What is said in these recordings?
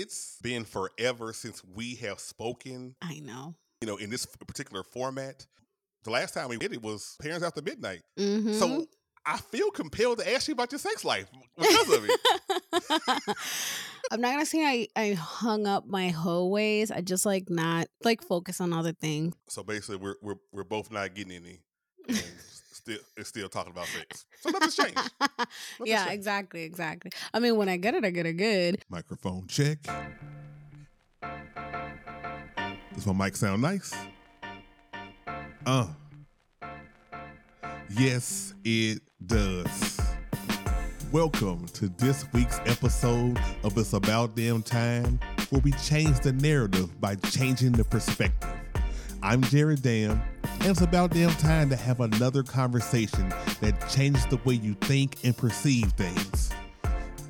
it's been forever since we have spoken, I know. you know, in this particular format. The last time we did it was Parents After Midnight. Mhm. So I feel compelled to ask you about your sex life because of it. I'm not gonna say I, I hung up my hoe ways. I just like not like focus on other things. so basically, we're we're we're both not getting any, still it's still talking about sex. So nothing's changed. yeah, changed. exactly, exactly. I mean, when I get it, I get it good. Microphone check. Does my mic sound nice? Uh. Yes, it does. Welcome to this week's episode of It's About Damn Time, where we change the narrative by changing the perspective. I'm Jared Dam, and it's about damn time to have another conversation that changes the way you think and perceive things.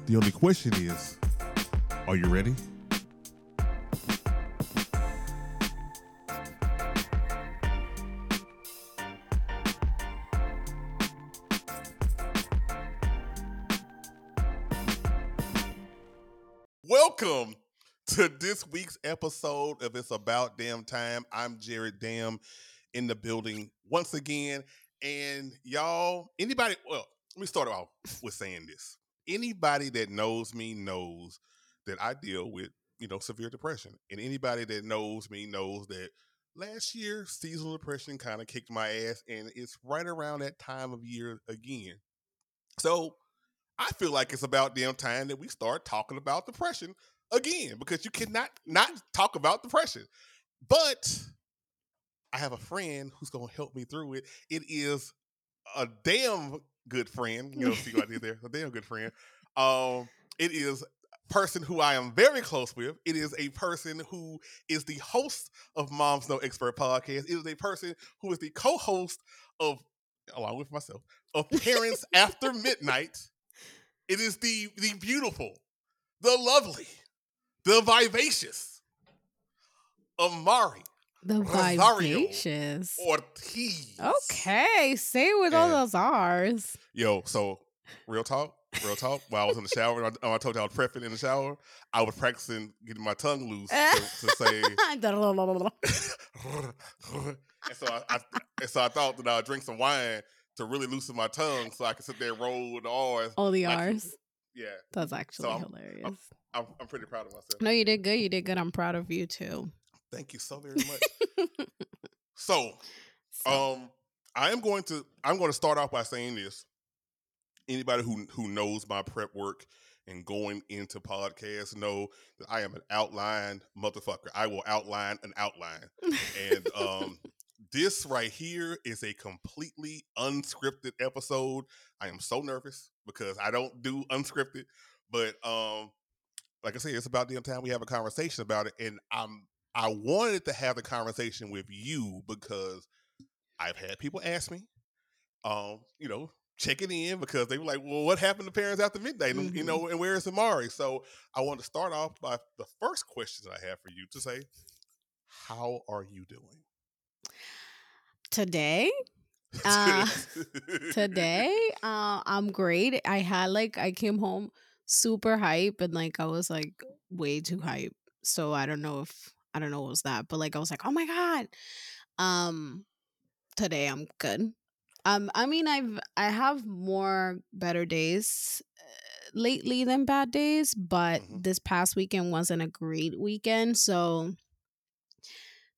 The only question is, are you ready? Welcome to this week's episode of It's About Damn Time. I'm Jared Dam in the building once again. And y'all, anybody, well, let me start off with saying this. Anybody that knows me knows that I deal with, you know, severe depression. And anybody that knows me knows that last year, seasonal depression kind of kicked my ass. And it's right around that time of year again. So I feel like it's about damn time that we start talking about depression again because you cannot not talk about depression. But I have a friend who's going to help me through it. It is a damn good friend. You know, see what I did there? A damn good friend. Um, it is a person who I am very close with. It is a person who is the host of Mom's No Expert podcast. It is a person who is the co-host of, along with myself, of Parents After Midnight. It is the the beautiful, the lovely, the vivacious Irmari The Rosario. vivacious. Ortiz. Okay, say it with all And- those R's. Yo, so real talk, real talk. While I was in the shower, I, oh, I told you I was prepping in the shower. I was practicing getting my tongue loose to, to say. and so I, I and so I thought that I'd drink some wine to really loosen my tongue, so I could sit there and roll the R's. all the like R's. Yeah, That's actually I'm- hilarious. I'm, I'm pretty proud of myself. no, you did good. You did good. I'm proud of you too. Thank you so very much. so, Um, I am going to I'm going to start off by saying this. Anybody who who knows my prep work and going into podcasts know that I am an outline motherfucker. I will outline an outline. And um this right here is a completely unscripted episode. I am so nervous because I don't do unscripted, but um like I said, it's about the time we have a conversation about it and I'm I wanted to have the conversation with you because I've had people ask me, um, you know, checking in because they were like, "Well, what happened to parents after midnight?" And, You know, and where is Irmari? So I want to start off by the first question that I have for you to say, "How are you doing today, Uh, today, uh, I'm great. I had like I came home super hype and like I was like way too hype. So I don't know if I don't know what was that, but like I was like, oh my god. Um, today I'm good. Um, I mean I've I have more better days uh, lately than bad days, but Mhm. this past weekend wasn't a great weekend. So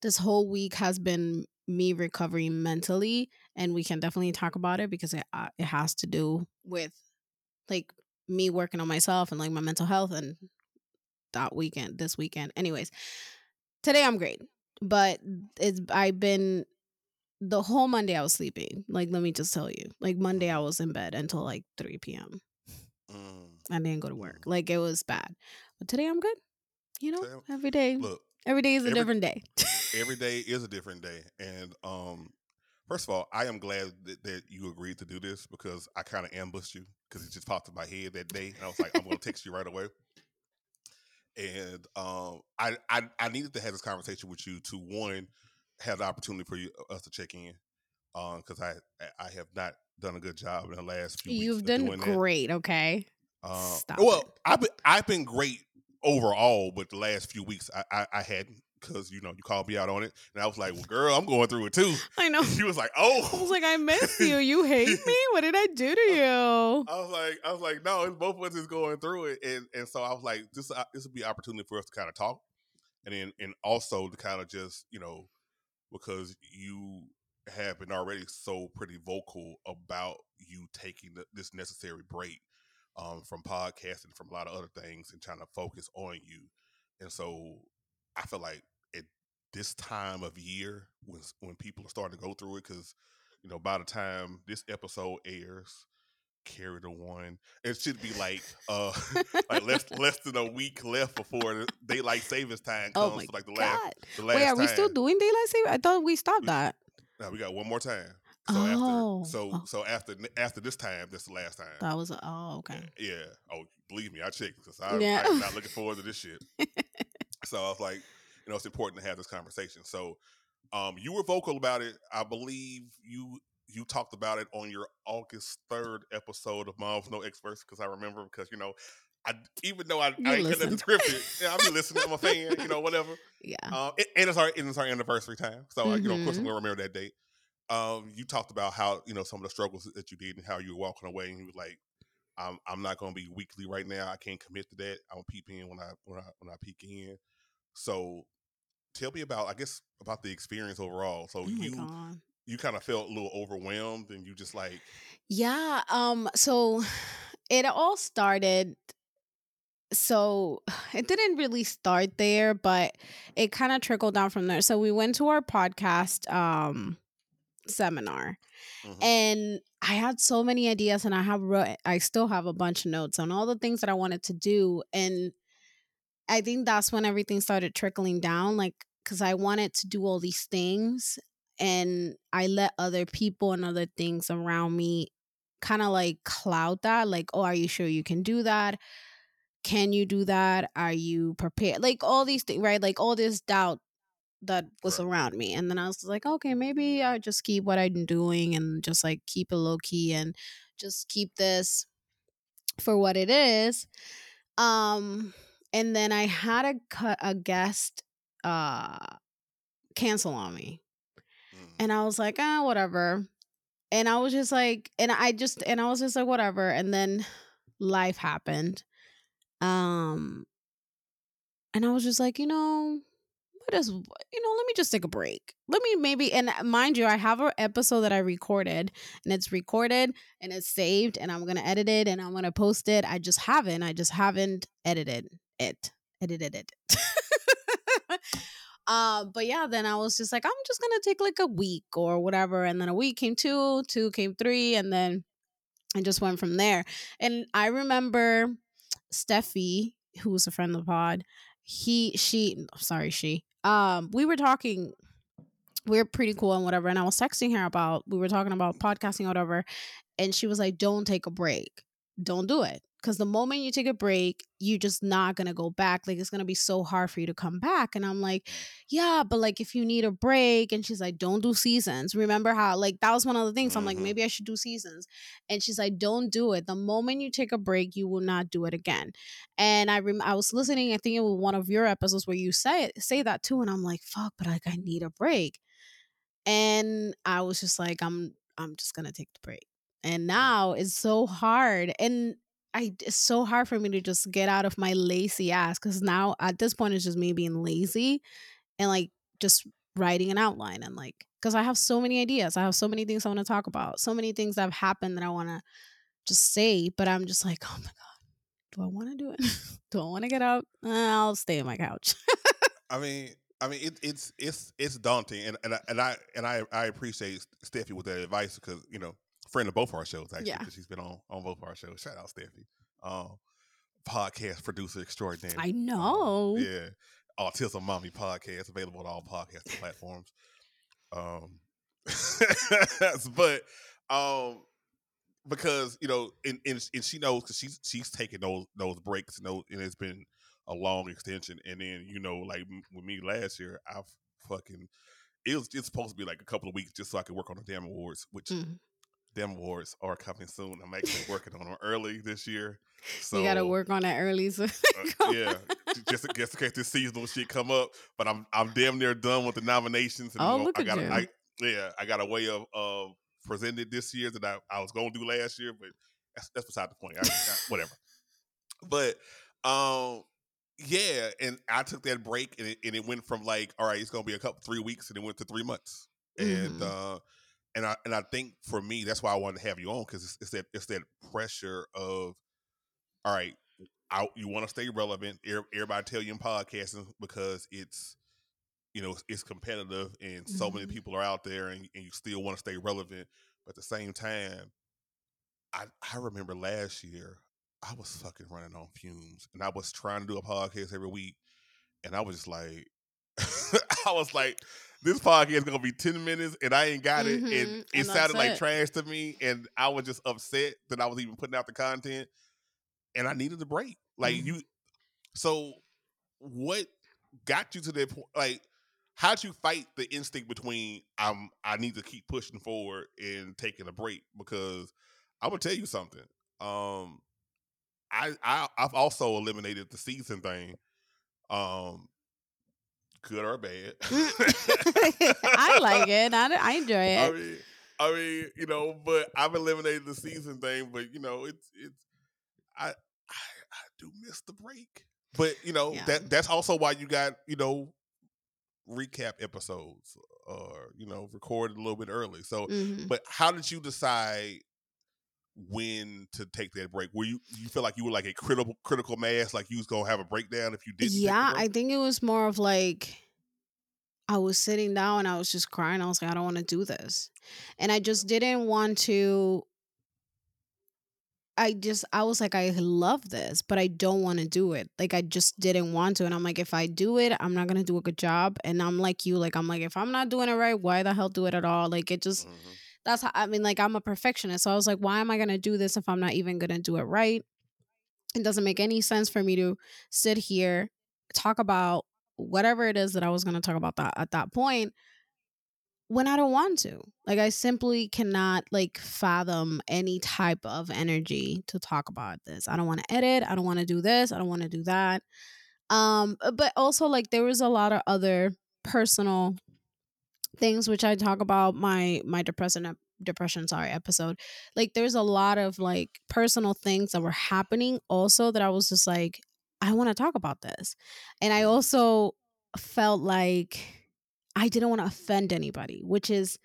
this whole week has been me recovering mentally and we can definitely talk about it because it uh, it has to do with like me working on myself and like my mental health and that weekend this weekend anyways today i'm great but it's i've been the whole monday i was sleeping like let me just tell you like monday i was in bed until like 3 p.m Mm, i didn't go to work like it was bad but today i'm good you know Today- every day look, every day is a every- different day. every day is a different day, and um, first of all, I am glad that, that you agreed to do this because I kind of ambushed you because it just popped in my head that day, and I was like, I'm going to text you right away. And um, I, I I needed to have this conversation with you to one have the opportunity for you us to check in because I I have not done a good job in the last few weeks. you've done doing that. great okay Uh, Stop well, it. I've been I've been great overall, but the last few weeks I I, I hadn't because you know you called me out on it, and I was like, "Well, girl, I'm going through it too." I know. She was like, "Oh." I was like, I miss you. You hate me? What did I do to you? I was like, I was like, no, it's both of us is going through it, and and so I was like, this uh, this would be an opportunity for us to kind of talk, and then and also to kind of just you know because you have been already so pretty vocal about you taking the, this necessary break um, from podcasting, from a lot of other things, and trying to focus on you. And so I feel like this time of year, when when people are starting to go through it, because you know by the time this episode airs, carry the one, it should be like uh like less less than a week left before daylight savings time Oh comes. my so like the god. last the last Wait, are we still doing daylight saving? I thought we stopped that. Now we got one more time. So Oh. after so Oh. so after after this time, that's the last time. That was oh okay. Yeah. Oh, believe me, I checked because I, Yeah. I'm not looking forward to this shit. so I was like, you know, it's important to have this conversation. So, um, you were vocal about it. I believe you you talked about it on your August third episode of Moms No Experts because I remember because you know. I, even though I, You I ain't couldn't listen. scripted, yeah, I'll be listening. I'm a fan, you know, whatever. Yeah. Um, and- and it's our and it's our anniversary time, so uh, you know, of course, I'm Mhm. gonna remember that date. Um, you talked about how you know some of the struggles that you did and how you were walking away, and you was like, "I'm I'm not gonna be weekly right now. I can't commit to that. I'm gonna peep in when I when I when I peek in." So, tell me about I guess about the experience overall. So Oh you you kind of felt a little overwhelmed, and you just like, Yeah. Um. So it all started. So it didn't really start there, but it kind of trickled down from there. So we went to our podcast um seminar, mhm, and I had so many ideas, and I have wrote, I still have a bunch of notes on all the things that I wanted to do, and I think that's when everything started trickling down, like because I wanted to do all these things, and I let other people and other things around me kind of like cloud that, like, oh, are you sure you can do that? Can you do that? Are you prepared? Like all these things, right? Like all this doubt that was Right. around me. And then I was like, okay, maybe I just keep what I'm doing and just like keep it low key and just keep this for what it is. Um, and then I had a cut a guest uh cancel on me. mhm, And I was like, ah, whatever. And I was just like, and I just and I was just like, whatever. And then life happened. Um and I was just like, you know, what is you know, let me just take a break. Let me maybe and mind you, I have an episode that I recorded and it's recorded and it's saved and I'm gonna edit it and I'm gonna post it. I just haven't. I just haven't edited it. Edited it. uh, but yeah, then I was just like, I'm just gonna take like a week or whatever. And then a week came two, two came three, and then I just went from there. And I remember Steffi, who was a friend of the pod, he, she, sorry, she, um, we were talking, we are pretty cool and whatever. And I was texting her about, we were talking about podcasting or whatever. And she was like, don't take a break. Don't do it. Because the moment you take a break, you're just not going to go back. Like, it's going to be so hard for you to come back. And I'm like, yeah, but like, if you need a break, and she's like, don't do seasons. Remember how, like, that was one of the things. I'm like, Mhm. maybe I should do seasons. And she's like, don't do it. The moment you take a break, you will not do it again. And I rem- I was listening, I think it was one of your episodes where you say say that too. And I'm like, fuck, but like, I need a break. And I was just like, I'm, I'm just going to take the break. And now it's so hard. And I, it's so hard for me to just get out of my lazy ass because now at this point it's just me being lazy and like just writing an outline and like because I have so many ideas. I have so many things I want to talk about, so many things that have happened that I want to just say, but I'm just like, oh my god, do I want to do it? do I want to get out? Uh, I'll stay on my couch. I mean, I mean, it, it's it's it's daunting, and and I, and I and I I appreciate Steffi with that advice because you know, friend of both our shows actually, Yeah. because she's been on on both our shows. Shout out Steffi, um, podcast producer extraordinaire. I Um, know. yeah, Autism Mommy podcast available on all podcast platforms. Um, but um, because you know, and and, and she knows because she's she's taking those those breaks, and those, and it's been a long extension. And then you know, like m- with me last year, I've fucking it was it's supposed to be like a couple of weeks just so I could work on the damn awards, which Mm. Damn awards are coming soon. I'm actually working on them early this year. So you got to work on that early. So uh, yeah, just, just in case this seasonal shit come up. But I'm I'm damn near done with the nominations. And oh, look I at got you. I, yeah, I got a way of of presented this year that I, I was going to do last year, but that's, that's beside the point. I, I, whatever. But um, yeah, and I took that break, and it, and it went from like, all right, it's to be a couple three weeks, and it went to three months, mm-hmm. and uh, and I and I think for me, that's why I wanted to have you on because it's, it's that it's that pressure of, all right, I, you want to stay relevant. Everybody tell you in podcasting because it's you know it's competitive and so mm-hmm. many people are out there and, and you still want to stay relevant but at the same time i i remember last year i was fucking running on fumes and i was trying to do a podcast every week and i was just like i was like this podcast is gonna be 10 minutes and i ain't got it mm-hmm. and it and sounded like it. trash to me and i was just upset that i was even putting out the content and i needed a break like mm-hmm. you so what got you to that point like how'd you fight the instinct between I'm I need to keep pushing forward and taking a break? Because I'm gonna tell you something. Um I, I I've also eliminated the season thing. Um good or bad. I like it. I, I enjoy it. I mean, I mean, you know, but I've eliminated the season thing, but you know, it's it's I I, I do miss the break. But you know, yeah. that that's also why you got, you know, recap episodes or you know recorded a little bit early so mm-hmm. but how did you decide when to take that break were you you feel like you were like a critical critical mass like you was gonna have a breakdown if you didn't yeah i think it was more of like i was sitting down and i was just crying i was like i don't want to do this and i just didn't want to I just I was like I love this, but I don't want to do it. Like I just didn't want to and I'm like if I do it, I'm not going to do a good job and I'm like you like I'm like if I'm not doing it right, why the hell do it at all? Like it just mm-hmm. That's how I mean like I'm a perfectionist. So I was like why am I to do this if I'm not even to do it right? It doesn't make any sense for me to sit here talk about whatever it is that I was to talk about that at that point when I don't want to. Like I simply cannot like fathom any type of energy to talk about this. I don't want to edit, I don't want to do this, I don't want to do that. Um but also like there was a lot of other personal things which I talk about my my depression depression sorry episode. Like there's a lot of like personal things that were happening also that I was just like I want to talk about this. And I also felt like I didn't want to offend anybody, which is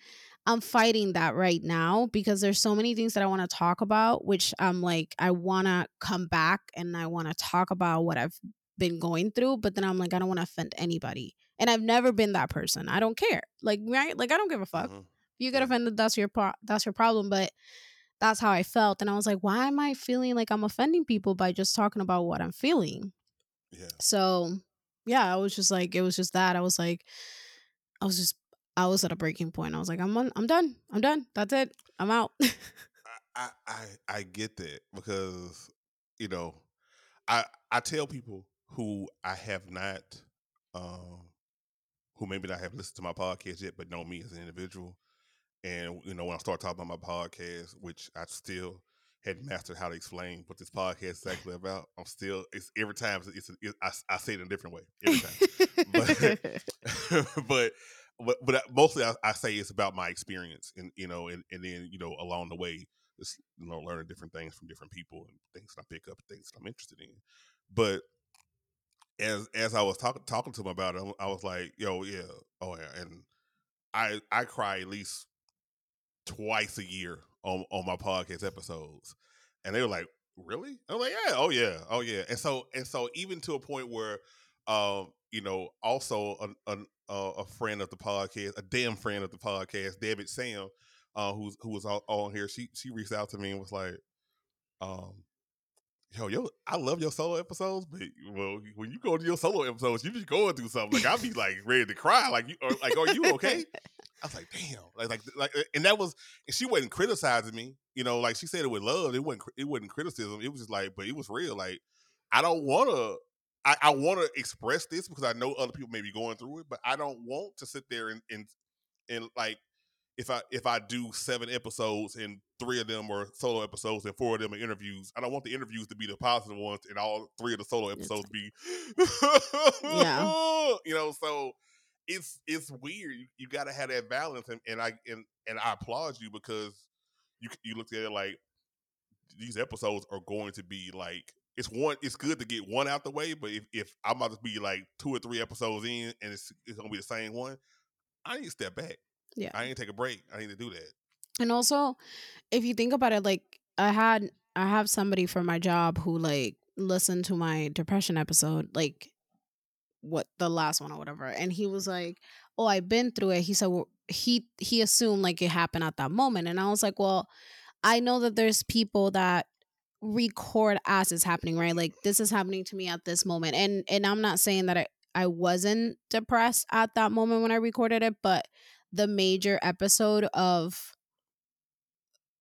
I'm fighting that right now because there's so many things that I want to talk about, which I'm like, I want to come back and I want to talk about what I've been going through, but then I'm like, I don't want to offend anybody. And I've never been that person. I don't care. Like, right? Like, I don't give a fuck. Mm-hmm. If you get offended, that's your pro- that's your problem. But that's how I felt. And I was like, why am I feeling like I'm offending people by just talking about what I'm feeling? Yeah. So yeah, I was just like, it was just that. I was like, I was just I was at a breaking point. I was like, I'm on, I'm done. I'm done. That's it. I'm out. I, I I get that because you know I I tell people who I have not um who maybe not have listened to my podcast yet but know me as an individual and you know when I start talking about my podcast which I still hadn't mastered how to explain what this podcast is actually about. I'm still it's every time it's, it's, it's I, I, say it in a different way every time, but, but but but mostly I, I, say it's about my experience and you know and, and then you know along the way just you know learning different things from different people and things that I pick up things that I'm interested in, but. As as I was talking talking to him about it, I was like, "Yo, yeah, oh yeah," and I I cry at least twice a year on on my podcast episodes, and they were like, "Really?" I'm like, "Yeah, oh yeah, oh yeah." And so and so even to a point where, um, you know, also a, a, a friend of the podcast, a damn friend of the podcast, David Sam, uh, who's who was on here, she she reached out to me and was like, um, yo, yo, I love your solo episodes, but well, when you go to your solo episodes, you be going through something. Like I'd be like ready to cry. Like you, or, like, are you okay? I was like, damn, like, like, like, and that was, and she wasn't criticizing me, you know, like she said it with love. It wasn't, it wasn't criticism. It was just like, but it was real. Like, I don't want to, I, I want to express this because I know other people may be going through it, but I don't want to sit there and and and like if I if I do seven episodes and three of them are solo episodes and four of them are interviews, I don't want the interviews to be the positive ones and all three of the solo episodes be Yeah. you know, so it's it's weird. You, you got to have that balance, and, and I and and I applaud you because you you looked at it like these episodes are going to be like it's one. It's good to get one out the way, but if, if I'm about to be like two or three episodes in and it's it's gonna be the same one, I need to step back. Yeah. I need to take a break. I need to do that. And also, if you think about it, like I had I have somebody for my job who like listened to my depression episode, like what the last one or whatever, and he was like, "Oh, I've been through it." He said well, he he assumed like it happened at that moment, and I was like, "Well, I know that there's people that record as it's happening, right? Like this is happening to me at this moment, and and I'm not saying that I I wasn't depressed at that moment when I recorded it, but the major episode of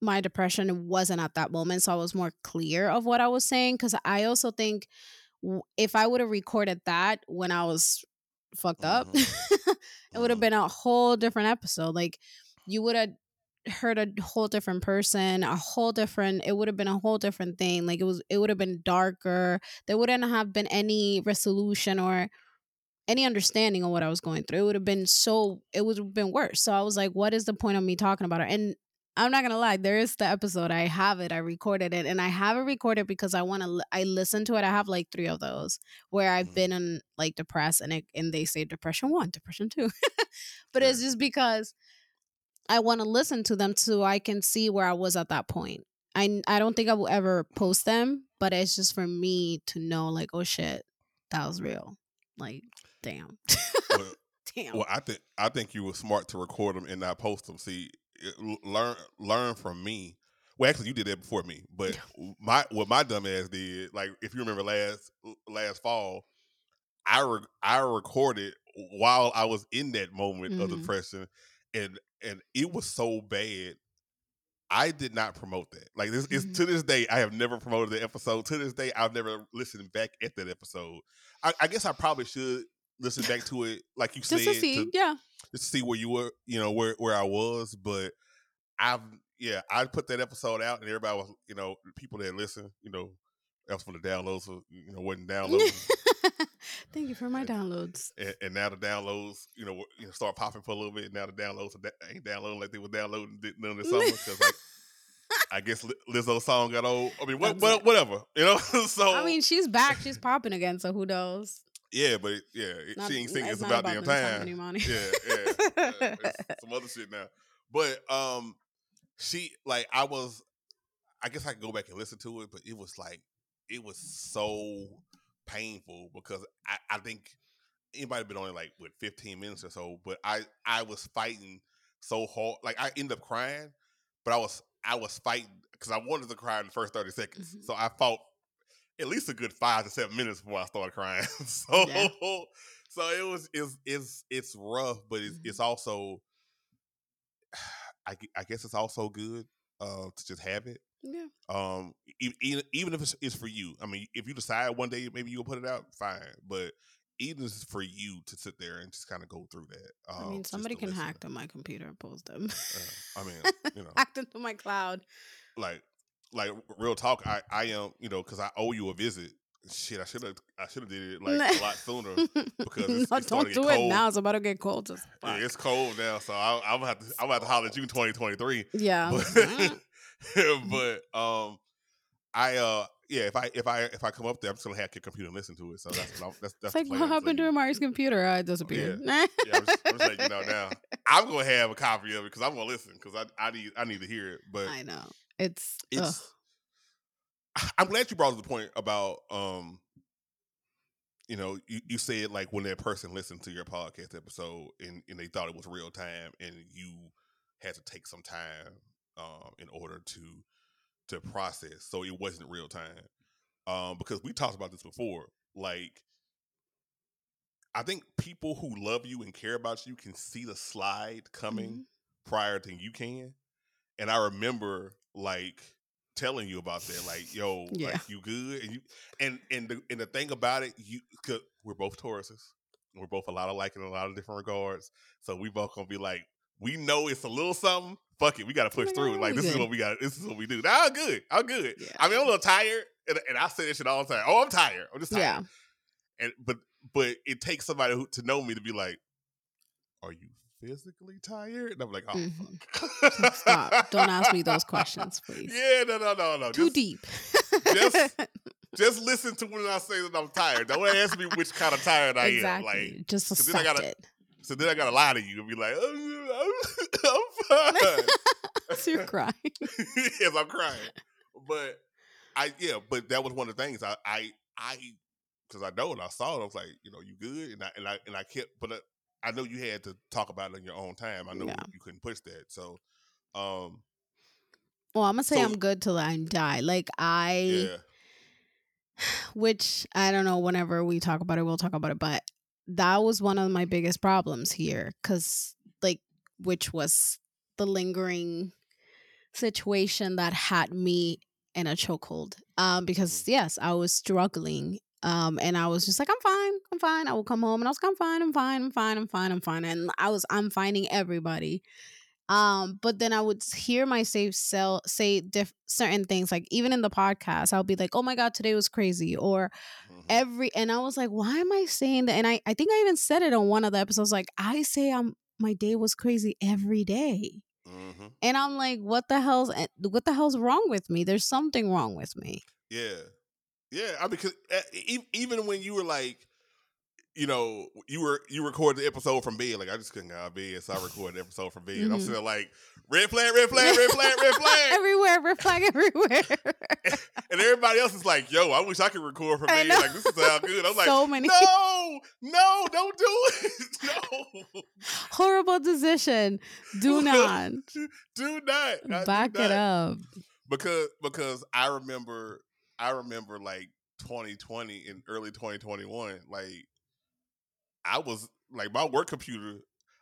my depression wasn't at that moment so i was more clear of what i was saying because i also think if i would have recorded that when i was fucked up it would have Mhm. been a whole different episode like you would have heard a whole different person a whole different it would have been a whole different thing like it was it would have been darker there wouldn't have been any resolution or any understanding of what I was going through. It would have been so it would have been worse. So I was like, what is the point of me talking about it? And I'm not gonna lie, there is the episode. I have it. I recorded it, and I have it recorded because I want to. I listen to it. I have like three of those where I've Mhm. been in like depressed, and it and they say depression one, depression two, but it's just because I want to listen to them so I can see where I was at that point. I I don't think I will ever post them, but it's just for me to know, like, oh shit, that was real. Like, damn, Well, damn. Well, I think I think you were smart to record them and not post them. See, learn learn from me. Well, actually, you did that before me, but my what my dumb ass did, like if you remember last last fall, I re- I recorded while I was in that moment of Mhm. depression, and and it was so bad. I did not promote that. Like this is Mhm. to this day, I have never promoted the episode. To this day, I've never listened back at that episode. I, I guess I probably should listen back to it, like you just said, to see, to, yeah. just to see where you were, you know, where where I was. But I've yeah, I put that episode out, and everybody was, you know, people that listen, you know, was for the downloads, so you know, wasn't downloading. Thank you for my downloads. and, and now the downloads, you know, you know, start popping for a little bit. And now the downloads ain't downloading like they were downloading di- none of the summer because, like, I guess Li- Lizzo's song got old. I mean, what, what, whatever, you know. so I mean, she's back. She's popping again. So who knows? Yeah, but yeah, it- Not- she ain't singing. It's not about, damn time. Yeah, yeah, yeah, some other shit now. But um, she like I was. I guess I could go back and listen to it, but it was like it was so painful because I, I think it might have been only like what 15 minutes or so, but I I was fighting so hard. Like I ended up crying, but I was I was fighting because I wanted to cry in the first 30 seconds. Mhm. So I fought at least a good five to seven minutes before I started crying. so Yeah. so it was it's it's it's rough, but it's Mhm. it's also I, I guess it's also good uh, to just have it. Yeah. Um, even even if it's, it's for you. I mean, if you decide one day maybe you'll put it out, fine. But even if it's for you to sit there and just kind of go through that. I um, mean, somebody can listen. hack to my computer and post them. I mean, you know. hacked into my cloud. like like real talk i i am you know because i owe you a visit shit i should have i should have did it like a lot sooner because it's- no, it's don't do it now. It's about to get cold as yeah, it's cold now so I, i'm gonna have to i'm gonna have to holler at you in 2023 Yeah. but, but um i uh yeah if i if i if i come up there i'm just gonna hack your computer and listen to it so that's what i'm that's, that's like what happened to Irmari's computer? Uh, it disappeared. yeah, I'm just, I'm just letting you know now. I'm gonna have a copy of it because I'm gonna listen because I, I need I need to hear it. But I know. It's, ugh. it's I'm glad you brought up the point about um you know you, you said like when that person listened to your podcast episode and, and they thought it was real time and you had to take some time um in order to to process so it wasn't real time um because we talked about this before like I think people who love you and care about you can see the slide coming Mhm. prior to you can. And I remember like telling you about that, like, yo, Yeah. like you good, and you and and the and the thing about it, you cause we're both Tauruses, we're both a lot alike in a lot of different regards, so we both gonna be like we know it's a little something. Fuck it, we got to push through. God, Like this is what we got. This is what we do. Nah, I'm good. I'm good. Yeah. I mean, I'm a little tired, and, and I say this shit all the time. Oh, I'm tired. I'm just tired. Yeah. And but but it takes somebody who to know me to be like, are you physically tired? And I'm like, oh, Mhm. fuck. Stop. Don't ask me those questions, please. Yeah, no, no, no, no. Too Just, deep. just- just listen to when I say that I'm tired. Don't ask me which kind of tired I exactly. am. Like, Just 'cause then I accept gotta- it. so then I gotta lie to you and be like, oh, I'm, I'm fine. So you're crying. yes, I'm crying. But I yeah, but that was one of the things I I I because I know and I saw it. I was like, you know, you good, and I and I and I kept, but uh, I know you had to talk about it in your own time. I know Yeah. you couldn't push that, so um, Well, I'm gonna say So- I'm good till I die. Like I, yeah, which I don't know. Whenever we talk about it, we'll talk about it. But that was one of my biggest problems here, because like, which was the lingering situation that had me in a chokehold. Um, because yes, I was struggling. Um, and I was just like, I'm fine, I'm fine. I will come home and I was like, I'm fine, I'm fine, I'm fine, I'm fine, I'm fine. And I was, I'm finding everybody. Um, but then I would hear my safe sell say diff- certain things, like even in the podcast, I'll be like, "Oh my god, today was crazy," or Mhm. every, and I was like, "Why am I saying that?" And I, I think I even said it on one of the episodes, like I say, I'm my day was crazy every day, Mhm. and I'm like, "What the hell's eh, what the hell's wrong with me? There's something wrong with me." yeah, yeah. I mean, because even when you were like. You know, you were you recorded the episode from bed. Like I just couldn't get out of bed, so I recorded the episode from bed. I'm Mhm. sitting like red flag, red flag, red flag, red flag. everywhere, red flag everywhere. And everybody else is like, yo, I wish I could record from bed. Like, this is how good. I'm like, so many no, no, don't do it. No, horrible decision. Do not do not. I do back it up. Because because I remember I remember like 2020 and early 2021, like I was like my work computer.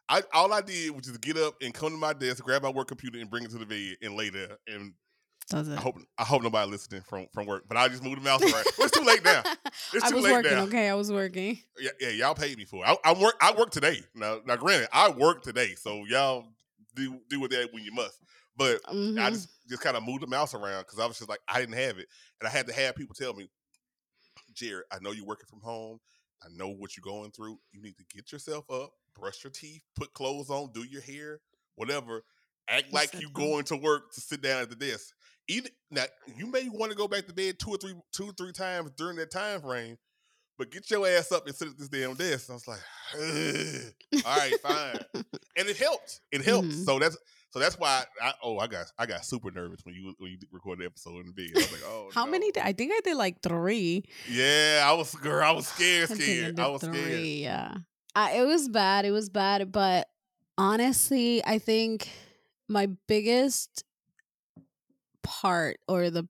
I all I did was just get up and come to my desk, grab my work computer, and bring it to the bed and lay there. And Does I hope I hope nobody listening from from work, but I just moved the mouse around. Well, it's too late now. It's I too was late working. now. Okay, I was working. Yeah, yeah, y'all paid me for it. I, I work. I work today. Now, now, granted, I work today, so y'all do do with that when you must. But I Mhm. just just kind of moved the mouse around because I was just like I didn't have it, and I had to have people tell me, Jared, I know you're working from home. I know what you're going through. You need to get yourself up, brush your teeth, put clothes on, do your hair, whatever. Act like you going to work to sit down at the desk. Even now, you may want to go back to bed two or three, two or three times during that time frame, but get your ass up and sit at this damn desk. I was like, "Ugh." all right, fine, and it helped. It helped. Mhm. So that's so that's why I oh I got I got super nervous when you when you recorded the episode in the bed. I was like, oh, How no. many? Did, I think I did like three. Yeah, I was girl. I was scared, I I scared. did I, was scared. Yeah, I, it was bad. It was bad. But honestly, I think my biggest part or the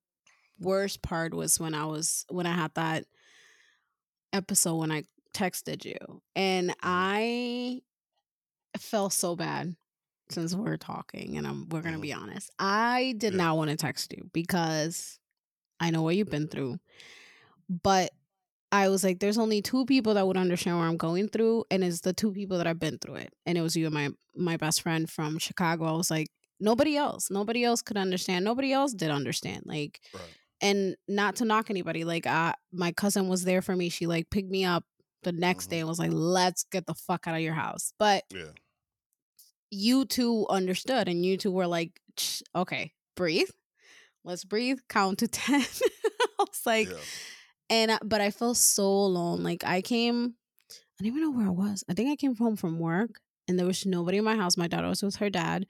worst part was when I was when I had that episode when I texted you and mm-hmm. I felt so bad since we're talking and I'm we're gonna Mhm. be honest. I did Yeah. not want to text you because I know what you've been through. But I was like, there's only two people that would understand what I'm going through, and it's the two people that I've been through it. And it was you and my my best friend from Chicago. I was like, nobody else, nobody else could understand. Nobody else did understand. Like, Right. and not to knock anybody. Like, I my cousin was there for me. She like picked me up the next Mhm. day and was like, let's get the fuck out of your house. But Yeah. You two understood, and you two were like, okay, breathe. Let's breathe. Count to ten. I was like, yeah. and I, but I felt so alone. Like I came, I don't even know where I was. I think I came home from work, and there was nobody in my house. My daughter was with her dad,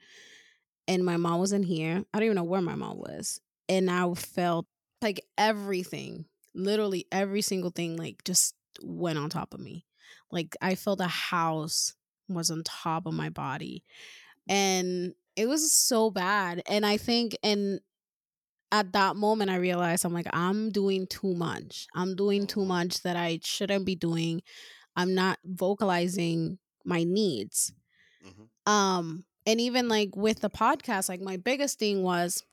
and my mom wasn't here. I don't even know where my mom was, and I felt like everything, literally every single thing, like just went on top of me. Like I felt a house was on top of my body, and it was so bad. And I think, and at that moment I realized I'm like I'm doing too much. I'm doing too Mhm. much that I shouldn't be doing. I'm not vocalizing my needs. hmm Um and even like with the podcast like my biggest thing was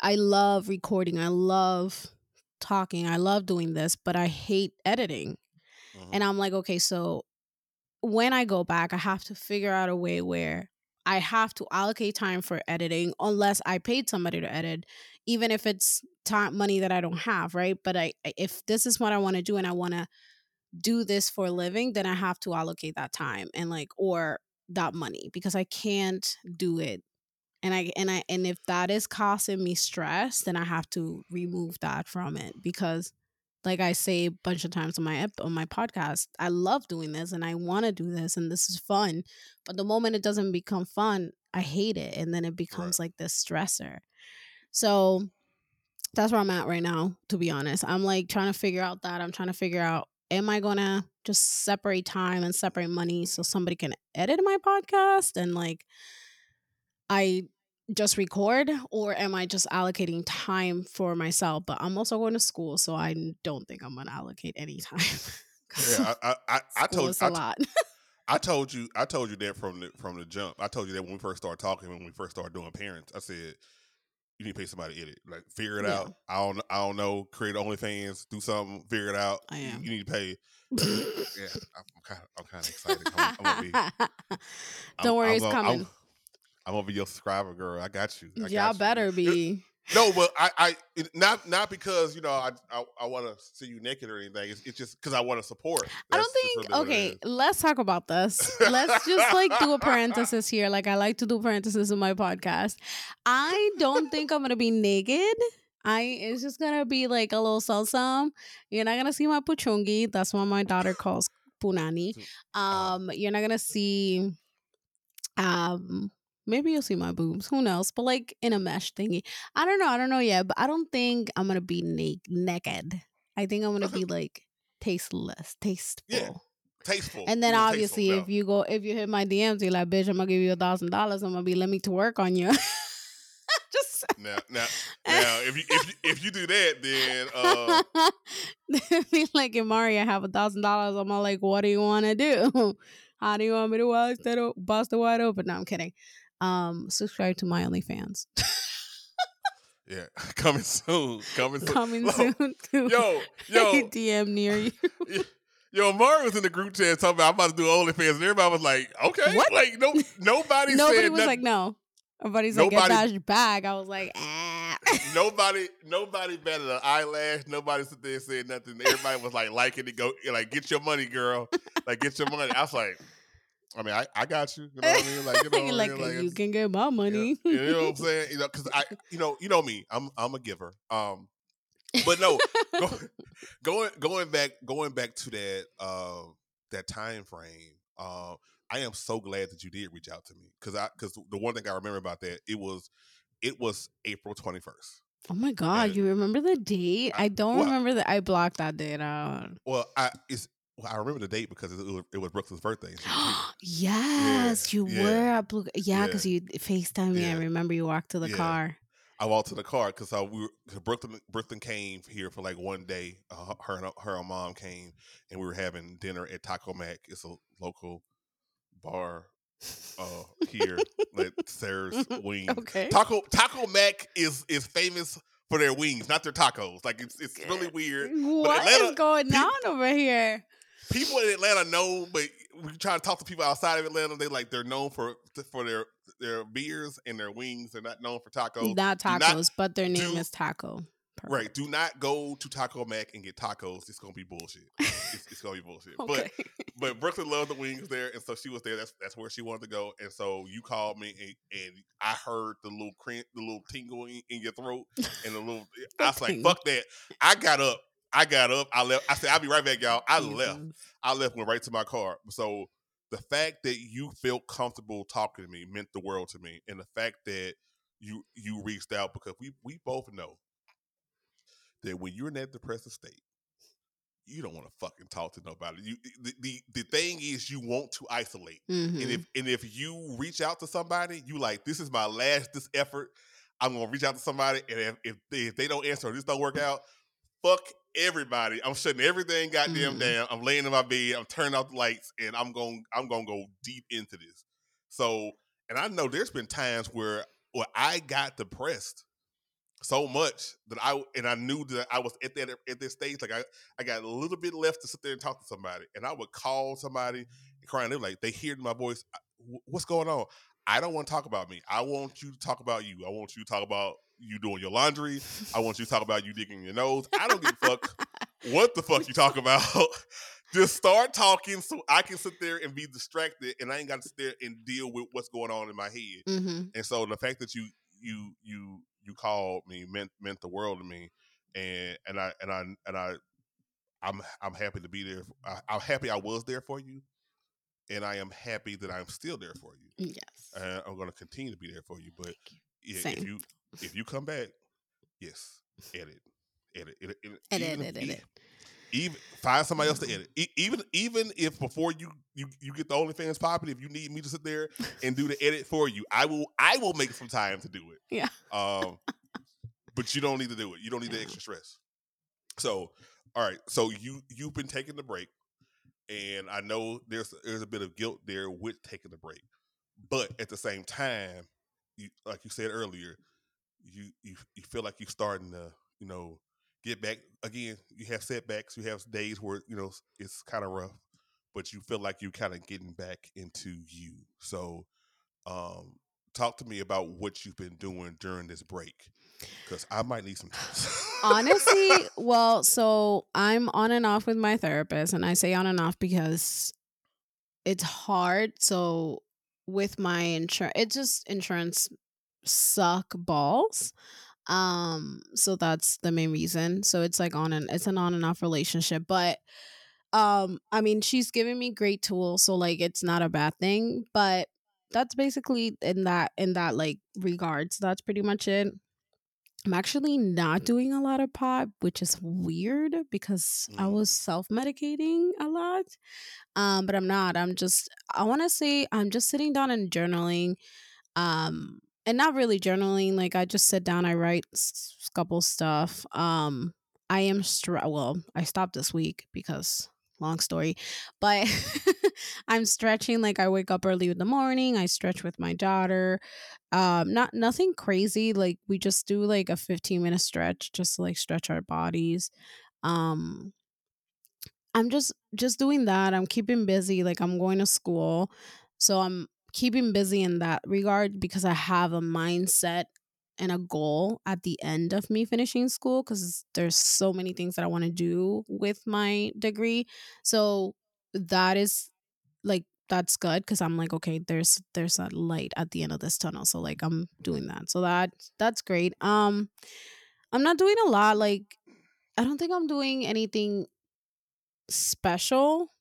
I love recording. I love talking. I love doing this, but I hate editing. hmm And I'm like okay, so when I go back I have to figure out a way where I have to allocate time for editing unless I paid somebody to edit, even if it's time money that I don't have, right? But I if this is what I want to do and I want to do this for a living, then I have to allocate that time and like or that money because I can't do it. And I and I and if that is causing me stress, then I have to remove that from it because like I say a bunch of times on my ep- on my podcast, I love doing this and I want to do this and this is fun. But the moment it doesn't become fun, I hate it and then it becomes like this stressor. So that's where I'm at right now, to be honest. I'm like trying to figure out that. I'm trying to figure out am I going to just separate time and separate money so somebody can edit my podcast and like I just record or am I just allocating time for myself? But I'm also going to school, so I don't think I'm going to allocate any time. Yeah, I, I, I, I told I, a lot. I told you I told you that from the from the jump. I told you that when we first started talking, when we first started doing parents, I said you need to pay somebody to edit. Like figure it Yeah. out. I don't I don't know. Create OnlyFans, do something, figure it out. I You- am. You, need to pay. Yeah, I'm kind of I'm kind of excited. I'm, I'm gonna be. I'm- Don't worry, I'm it's gonna- coming. I'm gonna be your subscriber, girl. I got you. I Y'all you. better be. No, but I, I not not because you know I I, I want to see you naked or anything. It's, it's just because I want to support. I don't think. really Okay, let's talk about this. Let's just like do a parenthesis here. Like I like to do parenthesis in my podcast. I don't think I'm gonna be naked. I it's just gonna be like a little salsam. You're not gonna see my puchungi. That's what my daughter calls punani. Um, you're not gonna see. Um, maybe you'll see my boobs. Who knows? But like in a mesh thingy. I don't know. I don't know yet. But I don't think I'm gonna be na- naked. I think I'm gonna be like tasteless, tasteful. tasteful. And then obviously, tasteful, if you go, if you hit my DMs, you're like, bitch, I'm gonna give you a thousand dollars. I'm gonna be, let me to work on you. Just no. now now now if you if you, if you do that, then uh be like, if Mario have a thousand dollars, I'm all like, what do you want to do? How do you want me to bust it, bust it wide open? No, I'm kidding. Um, subscribe to my OnlyFans. yeah, coming soon, coming soon. Coming soon to Yo, yo, DM near you. yo, Mario was in the group chat talking about I'm about to do OnlyFans, and everybody was like, okay, What? like no, nobody, Nobody was nothing. like, no. Everybody's like, Nobody- get that bag. I was like, ah. nobody, nobody batted an eyelash. Nobody sit there and said nothing. Everybody was like liking it. Go like, get your money, girl. Like, get your money. I was like, I mean, I, I got you. You know what I mean? Like, you know, I like, mean? like you can get my money. You know what I'm saying? You know, because I, you know, you know me. I'm I'm a giver. Um, but no, go, going going back going back to that uh that time frame. Uh, I am so glad that you did reach out to me because I because the one thing I remember about that it was it was April 21st. Oh my god, And- you remember the date? I don't What? remember that. I blocked that date out. Well, I it's well, I remember the date because it was, it was Brooklyn's birthday. and she was here. yes, you yeah, were at Blue. Yeah, yeah. because you FaceTime me. I remember you walked to the Yeah. car. I walked to the car because I we were, Brooklyn Brooklyn came here for like one day. Uh, her and her and mom came, and we were having dinner at Taco Mac. It's a local bar uh, here that serves wings. Okay. Taco Taco Mac is is famous for their wings, not their tacos. Like it's it's really weird. What is Atlanta- going peop- on over here? People in Atlanta know, but we try to talk to people outside of Atlanta. They like they're known for for their their beers and their wings. They're not known for tacos. Not Do not tacos, but their name do- is Taco. Right. Do not go to Taco Mac and get tacos. It's gonna be bullshit. It's, it's gonna be bullshit. Okay. But but Brooklyn loved the wings there, and so she was there. That's that's where she wanted to go. And so you called me, and, and I heard the little crin- the little tingle in, in your throat, and the little. I was like, "Fuck that!" I got up. I got up. I left. I said, "I'll be right back, y'all." I left. I left. Went right to my car. So the fact that you felt comfortable talking to me meant the world to me, and the fact that you you reached out because we we both know that when you're in that depressive state, you don't want to fucking talk to nobody. You the, the the thing is you want to isolate. And Mhm. if and if you reach out to somebody, you like, this is my last this effort. I'm gonna reach out to somebody, and if if they, if they don't answer or this don't work out, fuck everybody. I'm shutting everything goddamn Mhm. down. I'm laying in my bed. I'm turning off the lights, and I'm going I'm gonna go deep into this. So, and I know there's been times where where I got depressed so much that I and I knew that I was at that at this stage. Like I, I got a little bit left to sit there and talk to somebody, and I would call somebody crying. They're like, they hear my voice. What's going on? I don't want to talk about me. I want you to talk about you. I want you to talk about you doing your laundry. I want you to talk about you digging your nose. I don't give a fuck what the fuck you talk about. Just start talking so I can sit there and be distracted, and I ain't got to sit there and deal with what's going on in my head. Mm-hmm. And so the fact that you you you you called me meant meant the world to me, and and I and I and I I'm I'm happy to be there. I, I'm happy I was there for you, and I am happy that I'm still there for you. Yes. And I'm going to continue to be there for you. But you. Yeah, if you if you come back, yes, edit, edit, edit, edit, Edit, even, edit, edit. Even find somebody else to Mhm. edit. E- even even if before you you you get the OnlyFans popping, if you need me to sit there and do the edit for you, I will I will make some time to do it. Yeah. Um, but you don't need to do it. You don't need the extra stress. So, all right. So you you've been taking the break, and I know there's there's a bit of guilt there with taking the break, but at the same time, you like you said earlier, you you you feel like you're starting to you know get back again. You have setbacks. You have days where you know it's kind of rough, but you feel like you're kind of getting back into you. So, um, talk to me about what you've been doing during this break, because I might need some tips. Honestly, well, so I'm on and off with my therapist, and I say on and off because it's hard. So with my insurance, it's just insurance suck balls. Um, so that's the main reason. So it's like on and it's an on and off relationship, but um, I mean, she's giving me great tools, so like it's not a bad thing, but that's basically in that in that like regards. That's pretty much it. I'm actually not doing a lot of pot, which is weird because I Mm. was self medicating a lot. Um, but I'm not. I'm just I want to say I'm just sitting down and journaling. Um, and not really journaling. Like I just sit down, I write s- s- couple stuff. Um, I am stre- well, I stopped this week because long story, but I'm stretching. Like I wake up early in the morning. I stretch with my daughter. Um, not nothing crazy. Like we just do like a 15 minute stretch just to like stretch our bodies. Um, I'm just just doing that. I'm keeping busy. Like I'm going to school. So I'm keeping busy in that regard because I have a mindset and a goal at the end of me finishing school because there's so many things that I want to do with my degree. So that is like that's good because I'm like okay there's there's a light at the end of this tunnel so like I'm doing that so that that's great um I'm not doing a lot like I don't think I'm doing anything special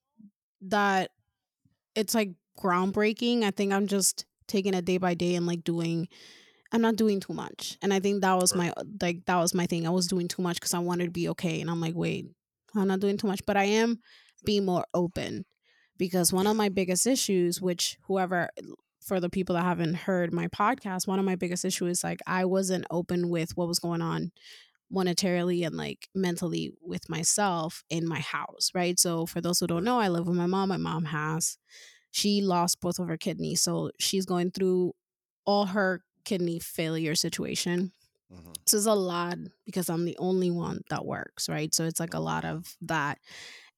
that it's like groundbreaking. I think I'm just taking it day by day and like doing I'm not doing too much. And I think that was my like that was my thing. I was doing too much cuz I wanted to be okay and I'm like, "Wait, I'm not doing too much, but I am being more open." Because one of my biggest issues, which whoever for the people that haven't heard my podcast, one of my biggest issues is like I wasn't open with what was going on monetarily and like mentally with myself in my house, right? So for those who don't know, I live with my mom. My mom has she lost both of her kidneys, so she's going through all her kidney failure situation. Mhm. So it's a lot because I'm the only one that works, right? So it's like a lot of that.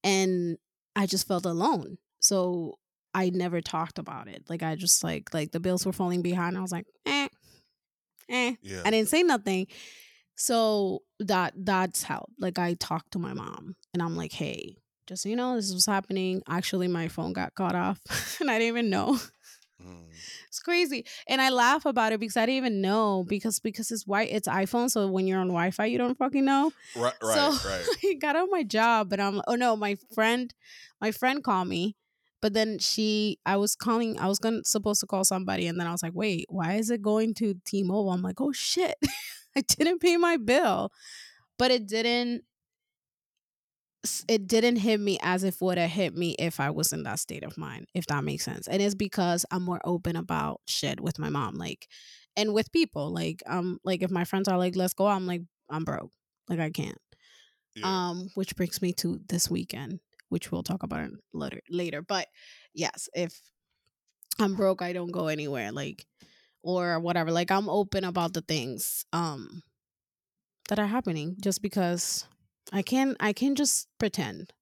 And I just felt alone. So I never talked about it. Like I just like like the bills were falling behind. I was like, eh, eh. Yeah. I didn't say nothing. So that that's helped. Like I talked to my mom and I'm like, hey, just so you know, this was happening. Actually, my phone got cut off and I didn't even know. Mm. It's crazy. And I laugh about it because I didn't even know because because it's white it's iPhone. So when you're on Wi-Fi, you don't fucking know. Right. Right. so right. I got on my job, but I'm oh no, my friend, my friend called me. But then she, I was calling, I was gonna supposed to call somebody, and then I was like, wait, why is it going to T-Mobile? I'm like, oh shit, I didn't pay my bill, but it didn't. It didn't hit me as if would have hit me if I was in that state of mind, if that makes sense. And it's because I'm more open about shit with my mom, like, and with people, like, um, like if my friends are like, let's go, I'm like, I'm broke, like I can't. Yeah. Um, which brings me to this weekend, which we'll talk about later. Later, but yes, if I'm broke, I don't go anywhere, like, or whatever. Like, I'm open about the things um that are happening, just because I can. I can just pretend,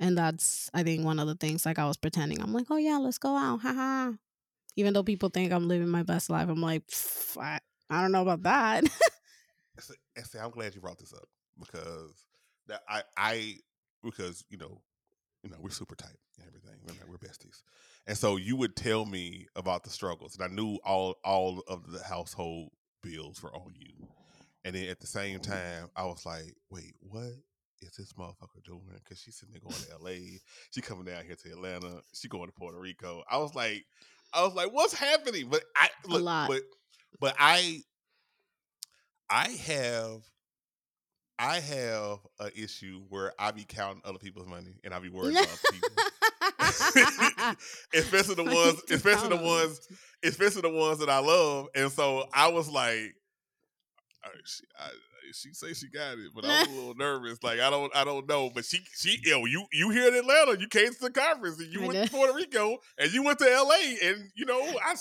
and that's I think one of the things. Like, I was pretending. I'm like, oh yeah, let's go out, haha. Even though people think I'm living my best life, I'm like, I, I don't know about that. and say, I'm glad you brought this up because that I I because you know you know we're super tight and everything. We're, we're besties, and so you would tell me about the struggles, and I knew all all of the household bills were on you. And then at the same mm-hmm. time, I was like, wait, what is this motherfucker doing? Because she's sitting there going to LA. She coming down here to Atlanta. She going to Puerto Rico. I was like, I was like, what's happening? But I look, but but I I have I have an issue where I be counting other people's money and I be worried about people. especially the ones, especially the ones, especially the ones that I love. And so I was like, I, she, I, she say she got it, but I was a little nervous. Like I don't, I don't know. But she, she, yo, you, you here in Atlanta, you came to the conference, and you I went know. to Puerto Rico, and you went to L.A., and you know, I,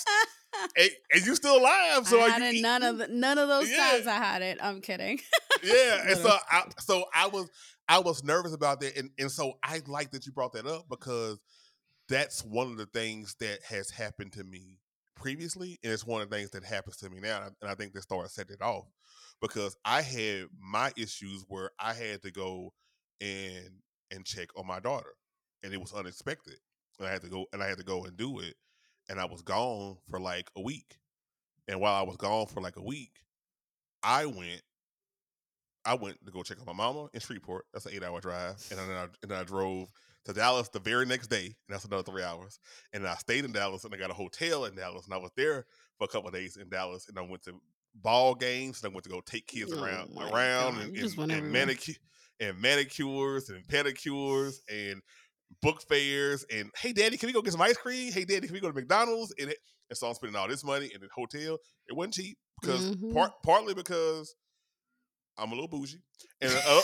and, and, you still alive. So I had it none of the, none of those yeah. times I had it. I'm kidding. Yeah, and so I, so I was, I was nervous about that, and and so I like that you brought that up because that's one of the things that has happened to me previously, and it's one of the things that happens to me now, and I think that started set it off because I had my issues where I had to go and and check on my daughter, and it was unexpected, and I had to go and I had to go and do it, and I was gone for like a week, and while I was gone for like a week, I went. I went to go check on my mama in Shreveport. That's an eight-hour drive, and then I, and then I drove to Dallas the very next day, and that's another three hours. And I stayed in Dallas, and I got a hotel in Dallas, and I was there for a couple of days in Dallas, and I went to ball games, and I went to go take kids oh around, around, and, and, and manicure and manicures and pedicures and book fairs and hey daddy can we go get some ice cream hey daddy can we go to mcdonald's and, it, and so i'm spending all this money in the hotel it wasn't cheap because mm-hmm. part, partly because I'm a little bougie, and uh,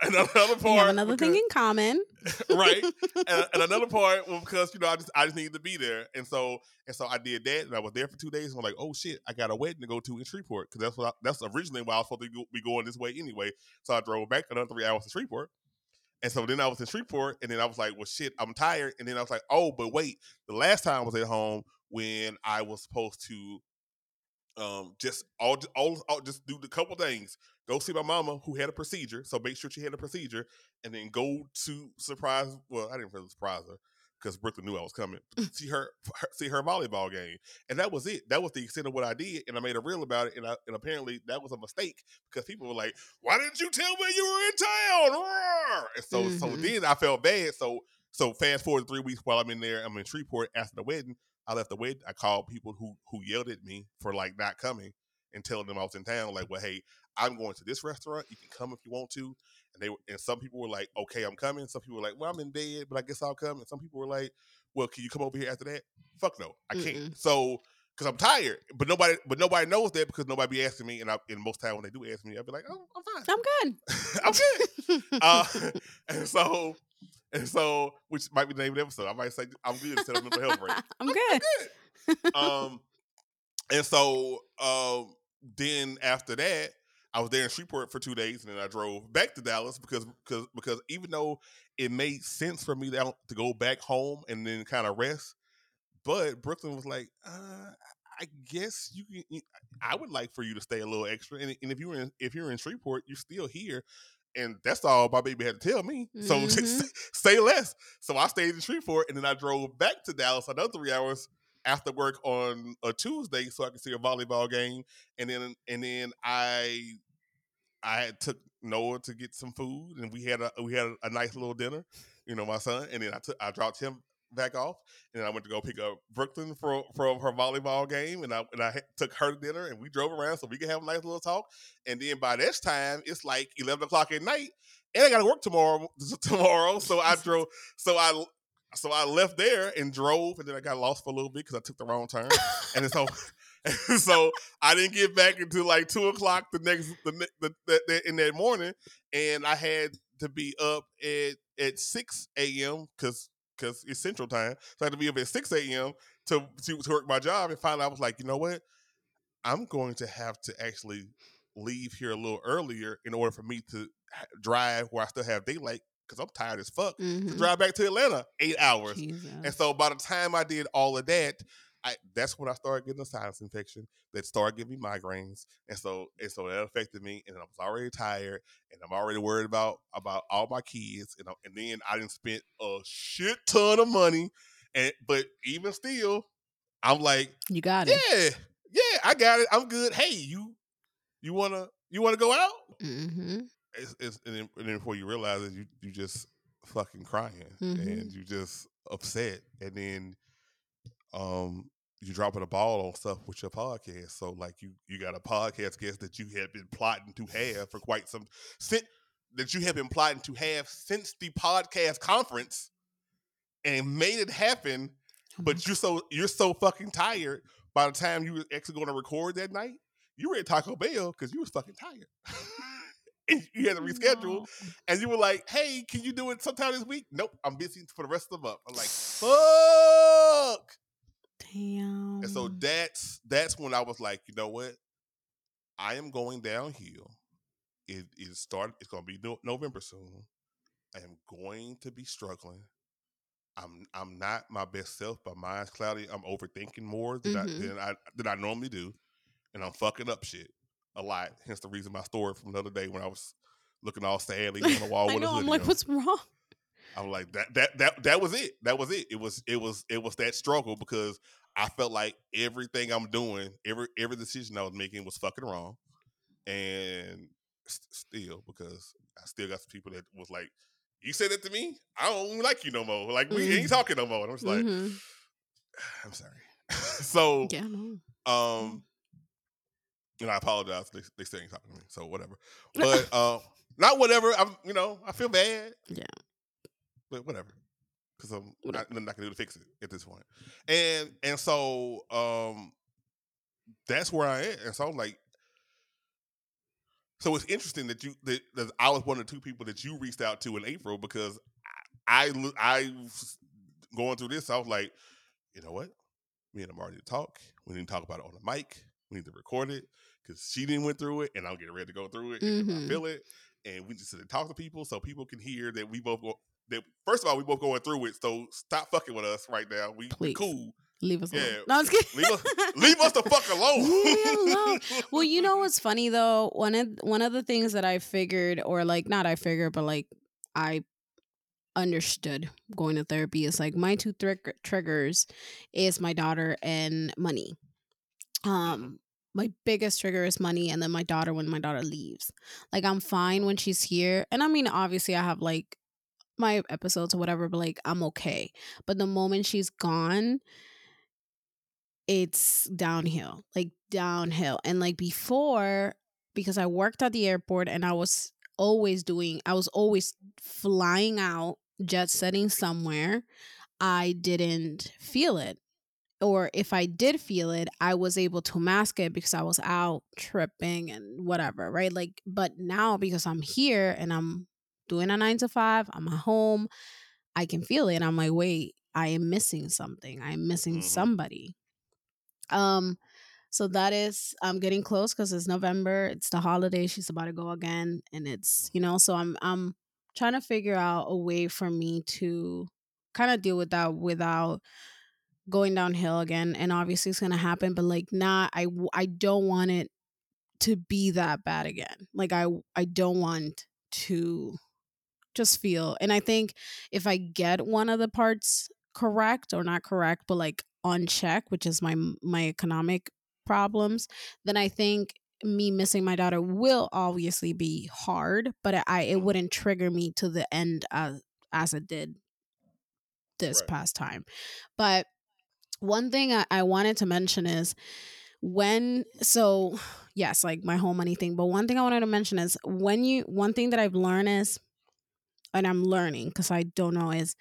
another part. We have another because, thing in common, right? and, and, another part well, because you know I just I just needed to be there, and so and so I did that, and I was there for two days. And I'm like, oh shit, I got a wedding to go to in Shreveport because that's what I, that's originally why I was supposed to be going this way anyway. So I drove back another three hours to Shreveport. And so then I was in Shreveport, and then I was like, well, shit, I'm tired. And then I was like, oh, but wait, the last time I was at home when I was supposed to um, just all, all, all, just do the couple things. Go see my mama who had a procedure, so make sure she had a procedure, and then go to surprise. Well, I didn't really surprise her because Brooklyn knew I was coming. see her, her, see her volleyball game, and that was it. That was the extent of what I did, and I made a reel about it. And, I, and apparently that was a mistake because people were like, "Why didn't you tell me you were in town?" And so, mm-hmm. so then I felt bad. So, so fast forward three weeks while I'm in there, I'm in Shreveport after the wedding. I left the wedding. I called people who who yelled at me for like not coming and telling them I was in town. Like, well, hey, I'm going to this restaurant. You can come if you want to. And they and some people were like, okay, I'm coming. Some people were like, well, I'm in bed, but I guess I'll come. And some people were like, well, can you come over here after that? Fuck no, I can't. Mm-mm. So because I'm tired, but nobody, but nobody knows that because nobody be asking me, and I, and most time when they do ask me, I'll be like, oh, I'm fine, I'm good, I'm good. uh, and so and so, which might be the name of the episode. I might say I'm good instead of mental health break. I'm, I'm good. good. um, and so um, then after that, I was there in Shreveport for two days, and then I drove back to Dallas because because because even though it made sense for me to, to go back home and then kind of rest, but Brooklyn was like, uh, I guess you can. I would like for you to stay a little extra, and, and if you're in if you're in Shreveport, you're still here and that's all my baby had to tell me. So mm-hmm. stay less. So I stayed in Shreveport, and then I drove back to Dallas another three hours after work on a Tuesday so I could see a volleyball game. And then and then I I took Noah to get some food, and we had a we had a, nice little dinner. You know, my son, and then I took I dropped him back off, and I went to go pick up Brooklyn for from her volleyball game, and I and I took her to dinner, and we drove around so we could have a nice little talk. And then by this time, it's like eleven o'clock at night, and I got to work tomorrow. Tomorrow, so I drove. So I so I left there and drove, and then I got lost for a little bit because I took the wrong turn, and so. so I didn't get back until like two o'clock the next the, the, the, in that morning, and I had to be up at at six a.m. because because it's Central Time. So I had to be up at 6 a.m. To, to, to work my job. And finally, I was like, you know what? I'm going to have to actually leave here a little earlier in order for me to drive where I still have daylight because I'm tired as fuck mm-hmm. to drive back to Atlanta eight hours. Jesus. And so by the time I did all of that, I that's when I started getting a sinus infection that started giving me migraines, and so and so that affected me, and I was already tired, and I'm already worried about about all my kids, and and then I didn't spend a shit ton of money, and but even still, I'm like, you got yeah, it. Yeah, yeah, I got it, I'm good. Hey, you, you wanna you wanna go out? Mm-hmm. It's, it's, and, then, and then before you realize it, you you just fucking crying, Mhm. and you just upset, and then um you dropping a ball on stuff with your podcast. So like you you got a podcast guest that you had been plotting to have for quite some since that you have been plotting to have since the podcast conference and made it happen, but you're so you're so fucking tired by the time you were actually going to record that night, you were at Taco Bell because you was fucking tired. you had to reschedule No. and you were like, "Hey, can you do it sometime this week?" Nope, I'm busy for the rest of the month. I'm like, "Fuck!" Damn. And so that's that's when I was like, you know what? I am going downhill. It is start. It's going to be no, November soon. I am going to be struggling. I'm I'm not my best self. My mind's cloudy. I'm overthinking more than I Mhm. than I than I normally do, and I'm fucking up shit a lot. Hence the reason my story from the other day when I was looking all sadly on the wall I with a know. I'm like, on. what's wrong? I'm like that that that that was it. That was it. It was it was it was that struggle because I felt like everything I'm doing, every every decision I was making was fucking wrong, and st- still because I still got some people that was like, "You said that to me. I don't like you no more. Like we ain't Mhm. talking no more." And I was like, Mhm. "I'm sorry." so Yeah, no. um, and I apologize. They they still ain't talking to me, so whatever. But uh, not whatever. I'm you know I feel bad. Yeah. but whatever. Because I'm Whatever. not, nothing I can do to fix it at this point. And and so um that's where I am. And so I'm like, so it's interesting that you that, that I was one of the two people that you reached out to in April because I I, I was going through this. I was like, you know what? Me and Amar need to talk. We need to talk about it on the mic. We need to record it because she didn't went through it, and I'm getting ready to go through it. And I Mhm. feel it, and we just sit and talk to people so people can hear that we both go. That first of all, we both going through it. So stop fucking with us right now. We, Please. cool. Leave us alone. Yeah. No, I'm just kidding. Leave us, leave us the fuck alone. Leave alone. well, you know what's funny though? One of one of the things that I figured, or like not I figured, but like I understood going to therapy is like my two trig- triggers is my daughter and money. Um, my biggest trigger is money, and then my daughter when my daughter leaves. Like I'm fine when she's here, and I mean obviously I have like my episodes or whatever, but like I'm okay. But the moment she's gone, it's downhill, like downhill. And like before, because I worked at the airport and I was always doing, I was always flying out, jet setting somewhere, I didn't feel it. Or if I did feel it, I was able to mask it because I was out tripping and whatever, right? Like, but now because I'm here and I'm doing a nine to five, I'm at home, I can feel it. And I'm like, wait, I am missing something. I'm missing Mhm. somebody. Um, so that is I'm getting close because it's November. It's the holiday. She's about to go again, and it's you know. So I'm I'm trying to figure out a way for me to kind of deal with that without going downhill again. And obviously it's gonna happen, but like not. I. I don't want it to be that bad again. Like I I don't want to just feel. And I think if I get one of the parts correct or not correct, but like on check, which is my my economic problems, then I think me missing my daughter will obviously be hard, but I it Mhm. wouldn't trigger me to the end as as it did this Right. past time. But one thing I, I wanted to mention is when so yes like my whole money thing but one thing i wanted to mention is when you one thing that i've learned is and i'm learning because i don't know is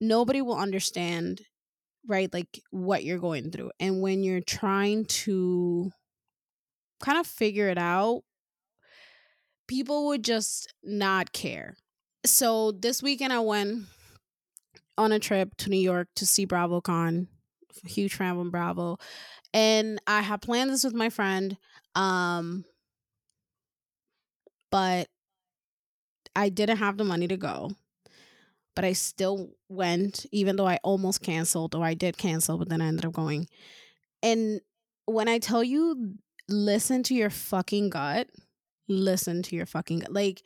nobody will understand right like what you're going through. And when you're trying to kind of figure it out people would just not care. So this weekend i went on a trip to new york to see bravocon huge fan from bravo and i had planned this with my friend um but i didn't have the money to go but I still went, even though I almost canceled, or I did cancel, but then I ended up going. And when I tell you, listen to your fucking gut, listen to your fucking gut. Like,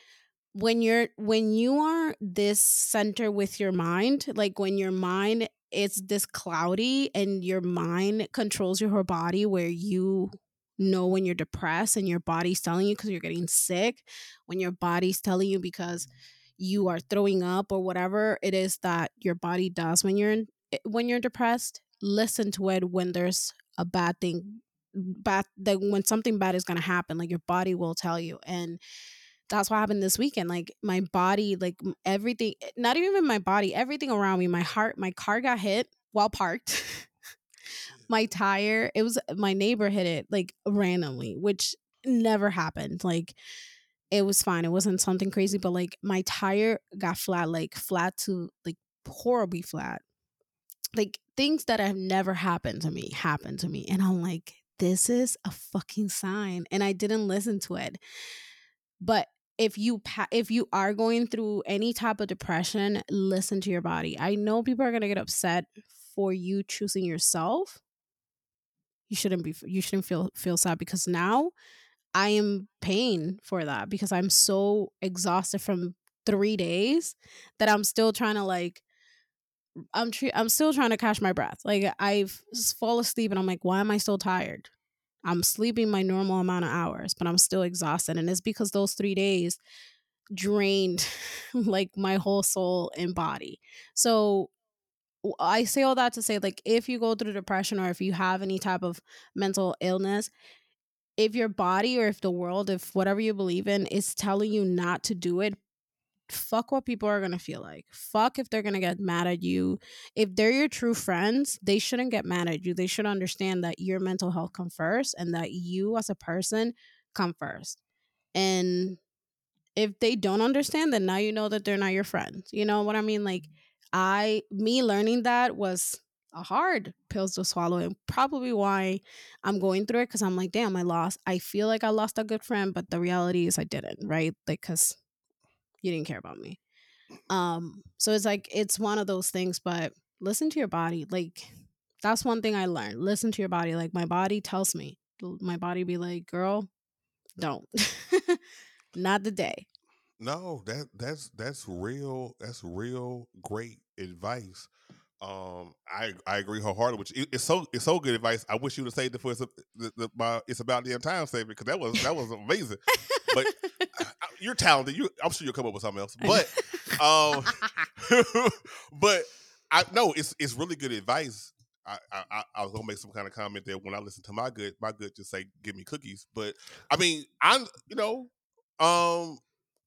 when you're when you are this center with your mind like when your mind is this cloudy and your mind controls your whole body where you know when you're depressed and your body's telling you because you're getting sick when your body's telling you because you are throwing up or whatever it is that your body does when you're in, eh, when you're depressed listen to it when there's a bad thing bad that when something bad is going to happen like your body will tell you. And that's what happened this weekend. Like my body, like everything, eh, not even my body, everything around me, my heart, my car got hit while parked. my tire, it was my neighbor hit it like randomly, which never happened. Like it was fine. It wasn't something crazy, but like my tire got flat, like flat to like horribly flat. Like things that have never happened to me happened to me. And I'm like, this is a fucking sign. And I didn't listen to it. But if you pa- if you are going through any type of depression, listen to your body. I know people are going to get upset for you choosing yourself. You shouldn't be you shouldn't feel feel sad because now I am paying for that because I'm so exhausted from 3 days that I'm still trying to like I'm tre- I'm still trying to catch my breath. Like I've fall asleep and I'm like, why am I so tired? I'm sleeping my normal amount of hours, but I'm still exhausted. And it's because those three days drained like my whole soul and body. So I say all that to say, like, if you go through depression or if you have any type of mental illness, if your body or if the world, if whatever you believe in is telling you not to do it, fuck what people are gonna feel like. Fuck if they're gonna get mad at you. If they're your true friends, they shouldn't get mad at you. They should understand that your mental health come first and that you as a person come first. And if they don't understand, then now you know that they're not your friends. You know what I mean? Like mm-hmm. I me learning that was a hard pills to swallow and probably why I'm going through it because I'm like, damn, I lost. I feel like I lost a good friend, but the reality is I didn't, right? Like, because you didn't care about me. Um, so it's like it's one of those things, but listen to your body. Like that's one thing I learned. Listen to your body. Like my body tells me. My body be like, girl, don't. Not the day. No, that that's that's real. That's real great advice. Um, I I agree wholeheartedly. Which it, it's so it's so good advice. I wish you would have saved it for it's, the, the, my, it's about damn time saving because that was that was amazing. but you're talented. You, I'm sure you'll come up with something else. But, um, but I no, it's it's really good advice. I, I I was gonna make some kind of comment there when I listen to my good my good just say give me cookies. But I mean I'm you know um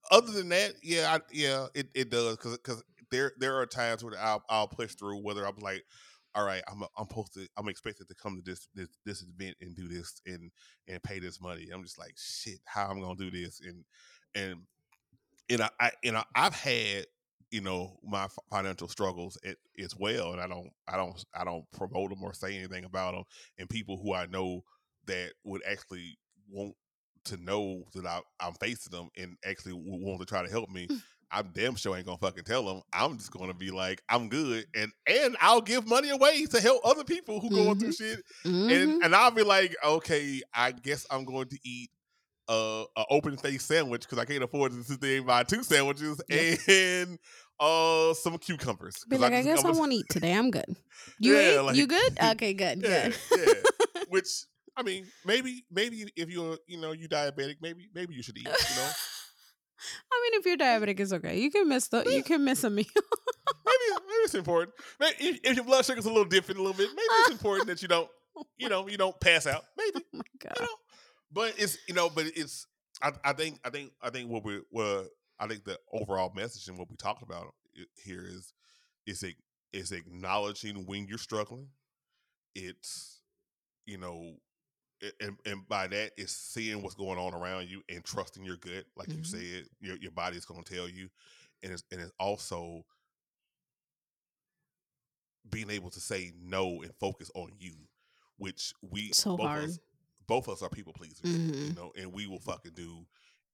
other than that yeah I, yeah it, it does because because there there are times where I'll I'll push through whether I'm like all right, I'm I'm supposed to I'm expected to come to this this this event and do this and and pay this money. I'm just like shit, how I'm gonna do this and and and I, I and I, I've had you know my financial struggles as well, and I don't I don't I don't promote them or say anything about them. And people who I know that would actually want to know that I, I'm facing them and actually want to try to help me. Mm. I'm damn sure ain't gonna fucking tell them. I'm just gonna be like, I'm good, and and I'll give money away to help other people who mm-hmm. going through shit, mm-hmm. and and I'll be like, okay, I guess I'm going to eat uh, a open face sandwich because I can't afford to sit there and buy two sandwiches yep. and uh some cucumbers. Be like, I, I guess I won't eat today. I'm good. You yeah, like, you good? Okay, good. Yeah, good. yeah. Which I mean, maybe maybe if you're you know you diabetic, maybe maybe you should eat. You know. I mean, if you're diabetic, it's okay. You can miss the you can miss a meal. maybe maybe it's important. Maybe if, your blood sugar's a little different, a little bit, maybe it's important that you don't oh you know you don't pass out. Maybe. Oh my god. You know? but it's you know, but it's I, I think I think I think what we what I think the overall message and what we talked about here is is it is acknowledging when you're struggling. It's you know, and, and by that is seeing what's going on around you and trusting your gut, like mm-hmm. you said, your your body's going to tell you, and it's and it's also being able to say no and focus on you, which we so hard. Us, both of us are people pleasers, mm-hmm. you know, and we will fucking do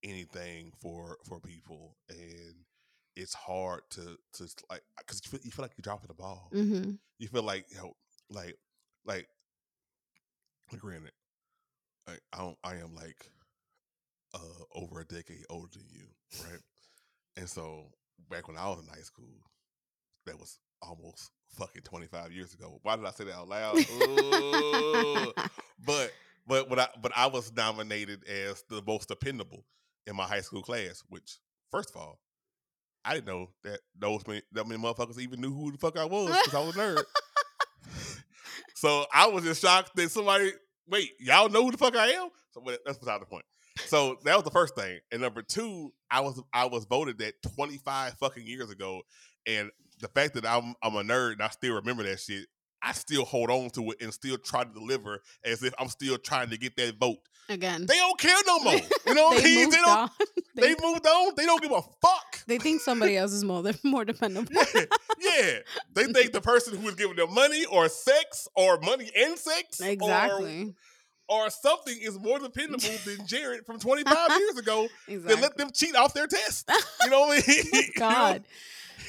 anything for for people and it's hard to to like because you, you feel like you're dropping the ball. Mm-hmm. You feel like you know, like like granted, I I, don't, I am like uh over a decade older than you, right? and so back when I was in high school, that was almost fucking 25 years ago. Why did I say that out loud? But but but I but I was nominated as the most dependable in my high school class, which first of all, I didn't know that those many, that many motherfuckers even knew who the fuck I was because I was a nerd. so I was just shocked that somebody wait, y'all know who the fuck I am? So that's beside the point. So that was the first thing. And number two, I was I was voted that 25 fucking years ago. And the fact that I'm I'm a nerd and I still remember that shit, I still hold on to it and still try to deliver as if I'm still trying to get that vote. Again. They don't care no more. You know what I mean? They don't they, they, moved on. They don't give a fuck. They think somebody else is more more dependable. yeah, yeah. They think the person who is giving them money or sex or money and sex exactly. Or, or something is more dependable than Jared from 25 years ago exactly. that let them cheat off their test. You know what I mean? God.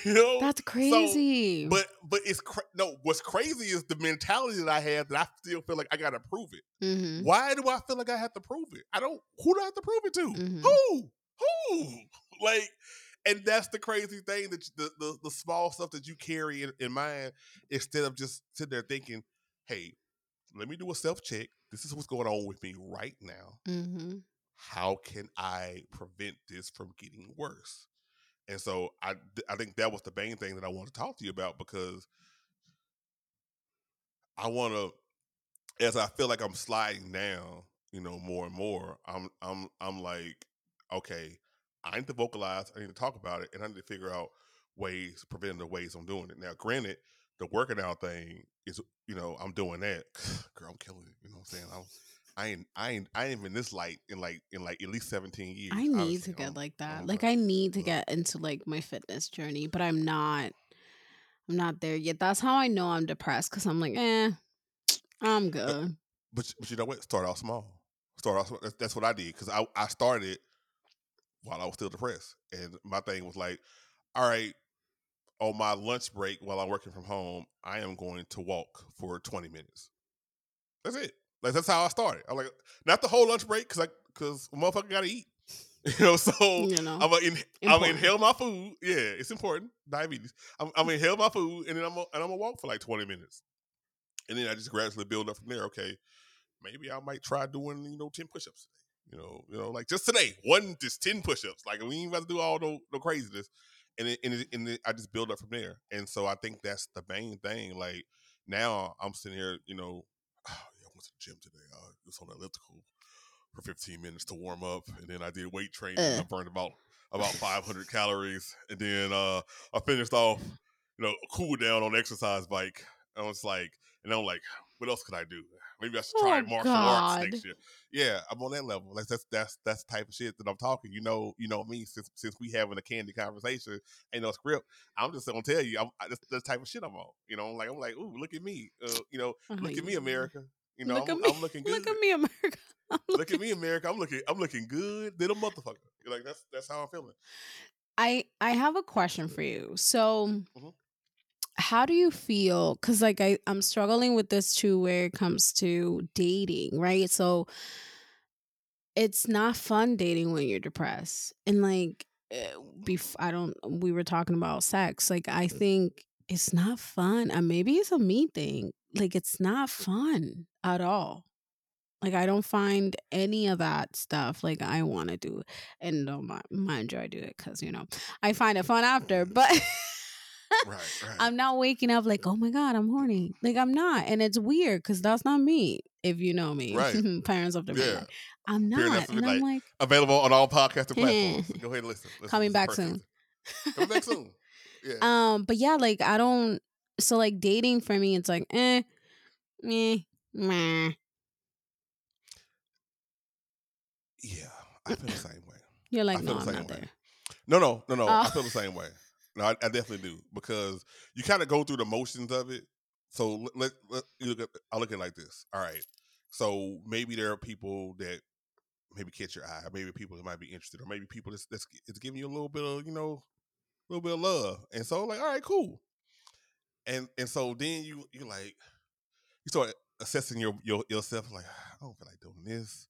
You know? That's crazy. So, but but it's cra- no. What's crazy is the mentality that I have that I still feel like I gotta prove it. Mm-hmm. Why do I feel like I have to prove it? I don't. Who do I have to prove it to? Mm-hmm. Who? Who? Like, and that's the crazy thing that the the, the small stuff that you carry in, in mind instead of just sitting there thinking, hey, let me do a self check. This is what's going on with me right now. Mm-hmm. How can I prevent this from getting worse? And so I I think that was the main thing that I want to talk to you about because I want to as I feel like I'm sliding down, you know, more and more, I'm I'm I'm like, okay, I need to vocalize, I need to talk about it, and I need to figure out ways, preventative ways I'm doing it. Now, granted, the working out thing is, you know, I'm doing that. Girl, I'm killing it. You know what I'm saying? I'm I ain't I ain't I ain't been this light in like in like at least 17 years. I need to get like that. Like I need to get into like my fitness journey, but I'm not I'm not there yet. That's how I know I'm depressed because I'm like, eh, I'm good. But but you know what? Start off small. Start off. That's, that's what I did because I I started while I was still depressed, and my thing was like, all right, on my lunch break while I'm working from home, I am going to walk for 20 minutes. That's it. Like that's how I started. I'm like, not the whole lunch break because I because motherfucker gotta eat. You know, so You know, I'm gonna in, I'm inhale my food. Yeah, it's important. Diabetes. I'm, I'm gonna inhale my food and then I'm gonna, and I'm gonna walk for like 20 minutes, and then I just gradually build up from there. Okay, maybe I might try doing you know 10 push-ups today. You know, you know, like just today, one just 10 push-ups. Like we ain't about to do all the, no craziness, and it, and, it, and it, I just build up from there. And so I think that's the main thing. Like now I'm sitting here, you know, oh, yeah, I went to the gym today. I was on the elliptical for 15 minutes to warm up, and then I did weight training. I burned about about 500 calories, and then uh, I finished off, you know, cool down on the exercise bike. I was like, and I'm like, what else could I do? Maybe I should try Oh, martial arts next year. Yeah, I'm on that level. Like that's that's that's the type of shit that I'm talking. You know, you know me since since we having a candy conversation, ain't no script. I'm just gonna tell you, I'm I, that's the type of shit I'm on. You know, like I'm like, ooh, look at me. Uh, you know, Oh, look at me. America. You know, Look I'm. I'm looking good. Look at me, America. Look at me, America. I'm looking. I'm looking good. A motherfucker. You're like that's that's how I'm feeling. I I have a question for you. So Mhm. How do you feel cuz like I I'm struggling with this too where it comes to dating, right? So it's not fun dating when you're depressed. And like eh, bef- I don't we were talking about sex. Like I mm-hmm. think it's not fun. And maybe it's a me thing. Like it's not fun at all. Like I don't find any of that stuff like I want to do. And no, mi- mind you, I do it because you know I find it fun after. But Right, right. I'm not waking up like, oh my god, I'm horny. Like I'm not, and it's weird because that's not me. If you know me, Right. parents of the Yeah. midnight. I'm not, and I'm like, Available on all podcasting platforms. Go ahead and listen. listen Coming back soon. Coming back soon. Yeah. um, but yeah, like I don't. So like dating for me, it's like, eh, meh, meh. yeah. I feel the same way. You're like, I no, I'm not way. there. No, no, no, no. I Oh. feel the same way. No, I, I definitely do because you kind of go through the motions of it. So let, let, let you look at I look at it like this. All right. So maybe there are people that maybe catch your eye, maybe people that might be interested, or maybe people that's that's it's giving you a little bit of you know a little bit of love. And so like, all right, cool. And and so then you you like you start assessing your, your yourself like I don't feel like doing this.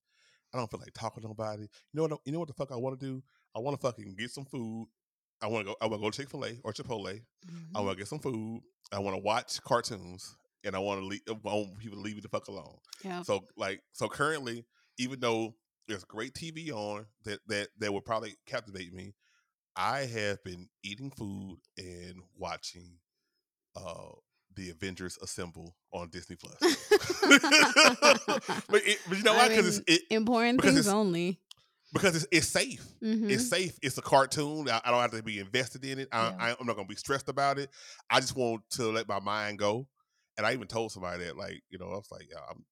I don't feel like talking to nobody. You know what? You know what the fuck I want to do? I want to fucking get some food. I want to go. I want to go to Chick Fil A or Chipotle. Mm-hmm. I want to get some food. I want to watch cartoons, and I want to leave. I want people to leave me the fuck alone. Yeah. So like, so currently, even though there's great TV on that that that would probably captivate me, I have been eating food and watching uh the Avengers Assemble on Disney Plus. but, it, but you know why? Because it's it, Important things only. Because it's, it's safe. Mhm. It's safe. It's a cartoon. I, I don't have to be invested in it. I, Yeah. I, I'm not gonna be stressed about it. I just want to let my mind go. And I even told somebody that, like, you know, I was like, yeah, I'm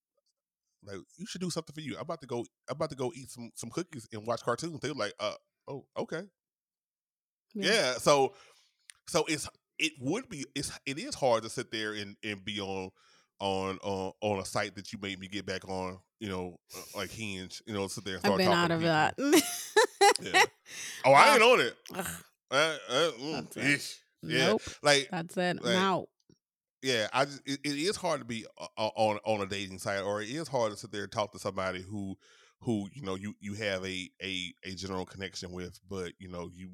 like, you should do something for you. I'm about to go. I'm about to go eat some some cookies and watch cartoons. They were like, uh, oh, okay, yeah. So, so it's it would be it's it is hard to sit there and and be on on on on a site that you made me get back on. You know, uh, like Hinge. You know, sit there and I've been talking out of people. that. Yeah. Oh, I Uh, ain't on it. Uh, uh, mm, it. Yeah, Nope. like That's it. Like, out. yeah, I just it, it is hard to be o- o- on on a dating site, or it is hard to sit there and talk to somebody who who you know you you have a a a general connection with, but you know you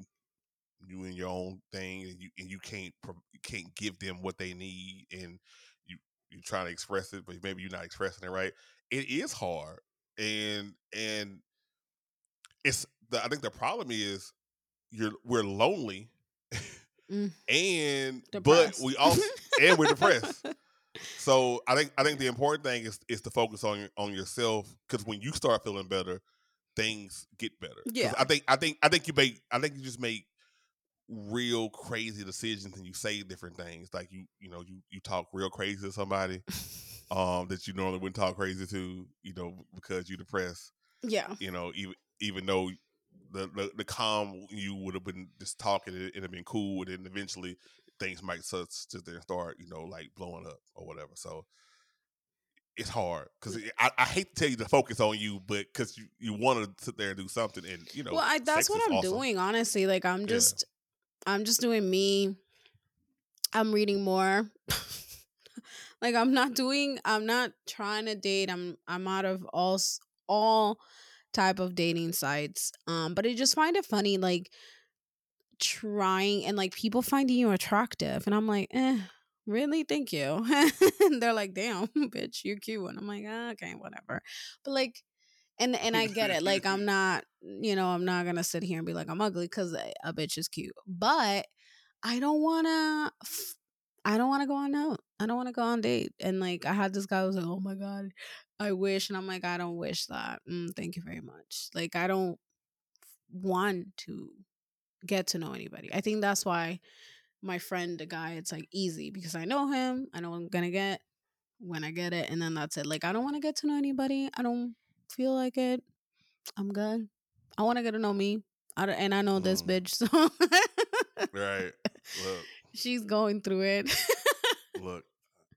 you in your own thing, and you and you can't you can't give them what they need, and you you trying to express it, but maybe you're not expressing it right. It is hard, and and it's the I think the problem is you're we're lonely. Mm. and but we also and we're depressed. So I think I think the important thing is is to focus on on yourself because when you start feeling better, things get better. Yeah. I think I think I think you make I think you just make real crazy decisions and you say different things like you you know you you talk real crazy to somebody um that you normally wouldn't talk crazy to you know because you're depressed yeah. you know even even though the the, the calm you would have been just talking and it'd have been cool and then eventually things might sit, sit there and start you know like blowing up or whatever so it's hard because I, I hate to tell you to focus on you but because you, you want to sit there and do something and you know well, I, that's what I'm awesome. doing. Honestly, like I'm Yeah. just, I'm just doing me. I'm reading more. like I'm not doing. I'm not trying to date. I'm. I'm out of all all type of dating sites. Um, but I just find it funny, like trying and like people finding you attractive, and I'm like, eh. Really? Thank you. and they're like, damn, bitch, you're cute. And I'm like, ah, okay, whatever. But like, and and I get it. Like I'm not, you know, I'm not gonna sit here and be like I'm ugly because a, a bitch is cute. But I don't wanna. f- I don't want to go on out. I don't want to go on date. And like I had this guy who was like, "Oh my god, I wish," and I'm like, "I don't wish that. Mm, thank you very much. Like I don't want to get to know anybody. I think that's why my friend, the guy, it's like easy because I know him. I know what I'm gonna get when I get it, and then that's it. Like I don't want to get to know anybody. I don't feel like it. I'm good. I want to get to know me. I and I know this Mm. bitch, so right look she's going through it. look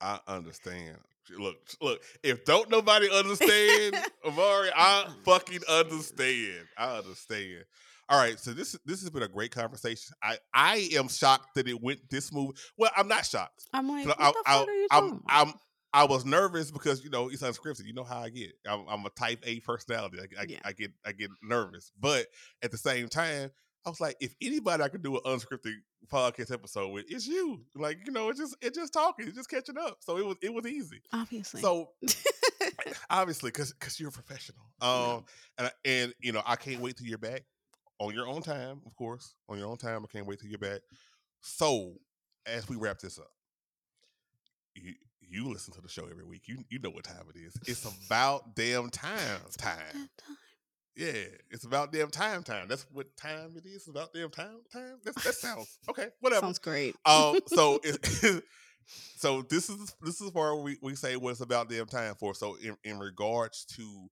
i understand look look if don't nobody understand Irmari i fucking understand i understand all right so this this has been a great conversation i i am shocked that it went this move. well i'm not shocked I'm like, what I, the I, fuck are you I'm, talking about? I'm, I was nervous because you know it's unscripted. You know how I get. I'm, I'm a Type A personality. I, I, Yeah. I get I get nervous, but at the same time, I was like, if anybody I could do an unscripted podcast episode with, it's you. Like you know, it's just it's just talking, it's just catching up. So it was it was easy. Obviously. So obviously, because because you're a professional, um, and and you know, I can't wait till you're back on your own time, of course, on your own time. I can't wait till you're back. So as we wrap this up, you you listen to the show every week. You you know what time it is. It's about damn time time. Yeah, it's about damn time time. That's what time it is. It's about damn time time. That's, that sounds okay. Whatever. Sounds great. Um, so it, so this is this is where we, we say what it's about damn time for. So in, in regards to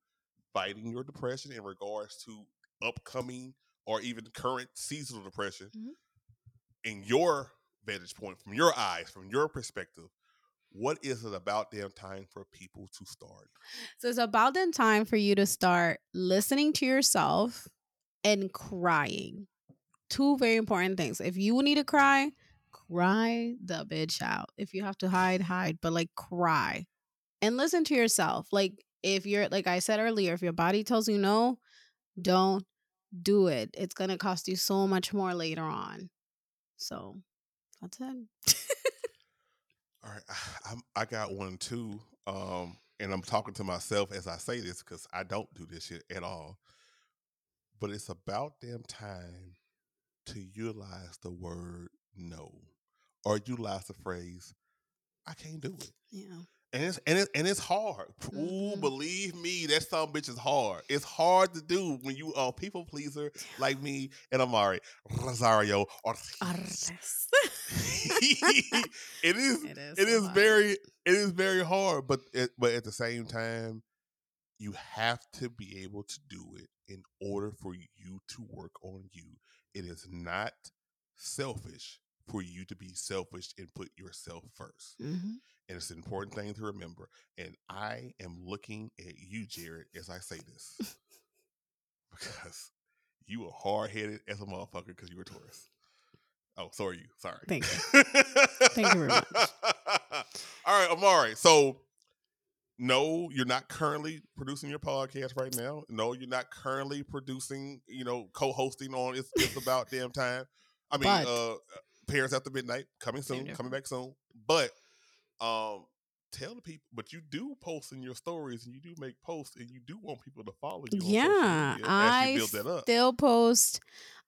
fighting your depression, in regards to upcoming or even current seasonal depression, Mhm. in your vantage point, from your eyes, from your perspective, what is it about damn time for people to start? So it's about then time for you to start listening to yourself and crying. two very important things. If you need to cry, cry the bitch out. If you have to hide, hide, but like cry and listen to yourself. Like if you're like I said earlier, if your body tells you no, don't do it. It's gonna cost you so much more later on. So that's it. All right, I, I'm, I got one too, um, and I'm talking to myself as I say this because I don't do this shit at all. But it's about damn time to utilize the word no, or utilize the phrase "I can't do it." Yeah. And it's and it's and it's hard. Ooh, Mhm. believe me, that some bitch is hard. It's hard to do when you are a people pleaser like me and Irmari Rosario Ortiz. It is It is it is hard. very it is very hard, but it, but at the same time, you have to be able to do it in order for you to work on you. It is not selfish for you to be selfish and put yourself first. Mhm. And it's an important thing to remember. And I am looking at you, Jared, as I say this. because you are hard headed as a motherfucker because you're a Taurus. Oh, so are you. Sorry. Thank you. Thank you very much. All right, Irmari. So no, you're not currently producing your podcast right now. No, you're not currently producing, you know, co-hosting on It's, it's About Damn Time. I mean, But- uh Parents After Midnight coming soon, coming back soon. But um tell the people but you do post in your stories and you do make posts and you do want people to follow you Yeah, I you build that up. still post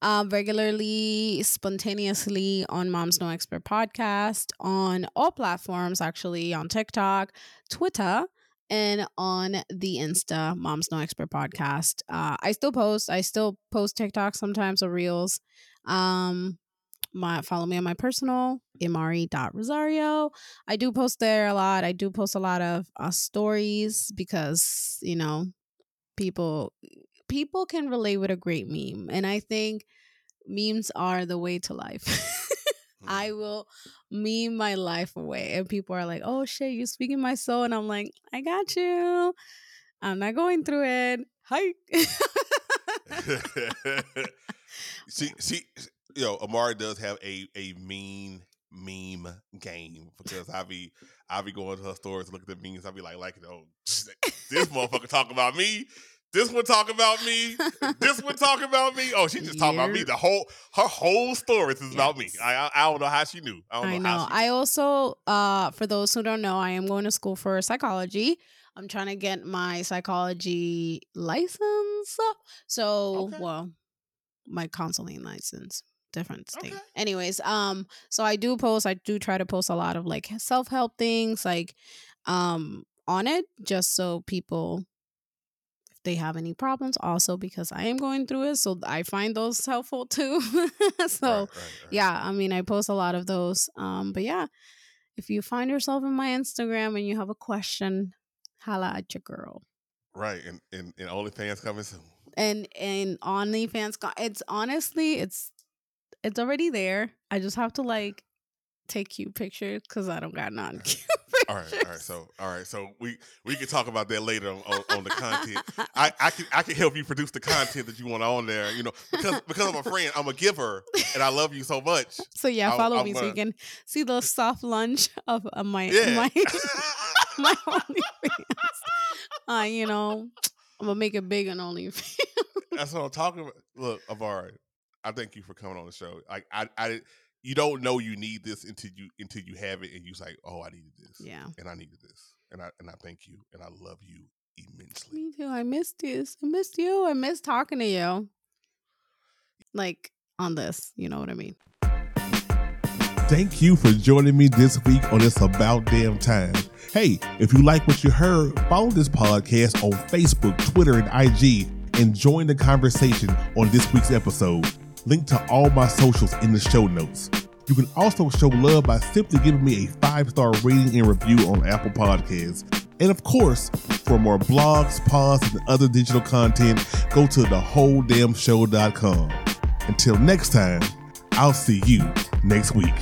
um, regularly, spontaneously on Mom's No Expert podcast on all platforms, actually on TikTok, Twitter, and on the Insta Mom's No Expert podcast. Uh, I still post. I still post TikTok sometimes or reels. Um, my follow me on my personal irmari.rosario i do post there a lot. I do post a lot of uh, stories because you know people people can relate with a great meme and i think memes are the way to life. I Hmm. will meme my life away and people are like oh shit you speaking my soul and i'm like i got you. I'm not going through it. Hi she she know, Irmari does have a a mean meme game because I be I be going to her stores looking at the memes. I be like like oh this motherfucker talk about me. This one talk about me. This one talk about me. Oh she just talking about me. The whole her whole story is about me. I, I I don't know how she knew. I don't I know, know. how she I also, uh, for those who don't know, I am going to school for psychology. I'm trying to get my psychology license. So, Okay. well, my counseling license, different thing. Okay. Anyways, um, so I do post. I do try to post a lot of like self help things, like, um, on it, just so people. if They have any problems also because I am going through it, so I find those helpful too. so, Right, right, right. yeah i mean i post a lot of those um but yeah if you find yourself in my instagram and you have a question holla at your girl right and and, and OnlyFans coming soon and and OnlyFans, it's honestly it's it's already there. I just have to like take cute pictures because I don't got none cute all right all right so all right so we we can talk about that later on, on, on the content I, I can I can help you produce the content that you want on there, you know, because because I'm a friend, I'm a giver, and I love you so much. so yeah, follow I'll, me so you can see the soft lunge of uh, my Yeah, my my OnlyFans. Uh, you know, I'm gonna make it big on OnlyFans. that's what I'm talking about. Look, Irmari, I thank you for coming on the show. Like I, I, you don't know you need this until you until you have it, and you're like, oh, I needed this, Yeah. and I needed this, and I and I thank you, and I love you immensely. Me too. I missed this. I missed you. I missed talking to you. Like on this, you know what I mean? Thank you for joining me this week on this About Damn Time. Hey, if you like what you heard, follow this podcast on Facebook, Twitter, and IG, and join the conversation on this week's episode. Link to all my socials in the show notes. You can also show love by simply giving me a five star rating and review on Apple Podcasts. And of course, for more blogs, pods, and other digital content, go to thewholedamnshow.com. Until next time, I'll see you next week.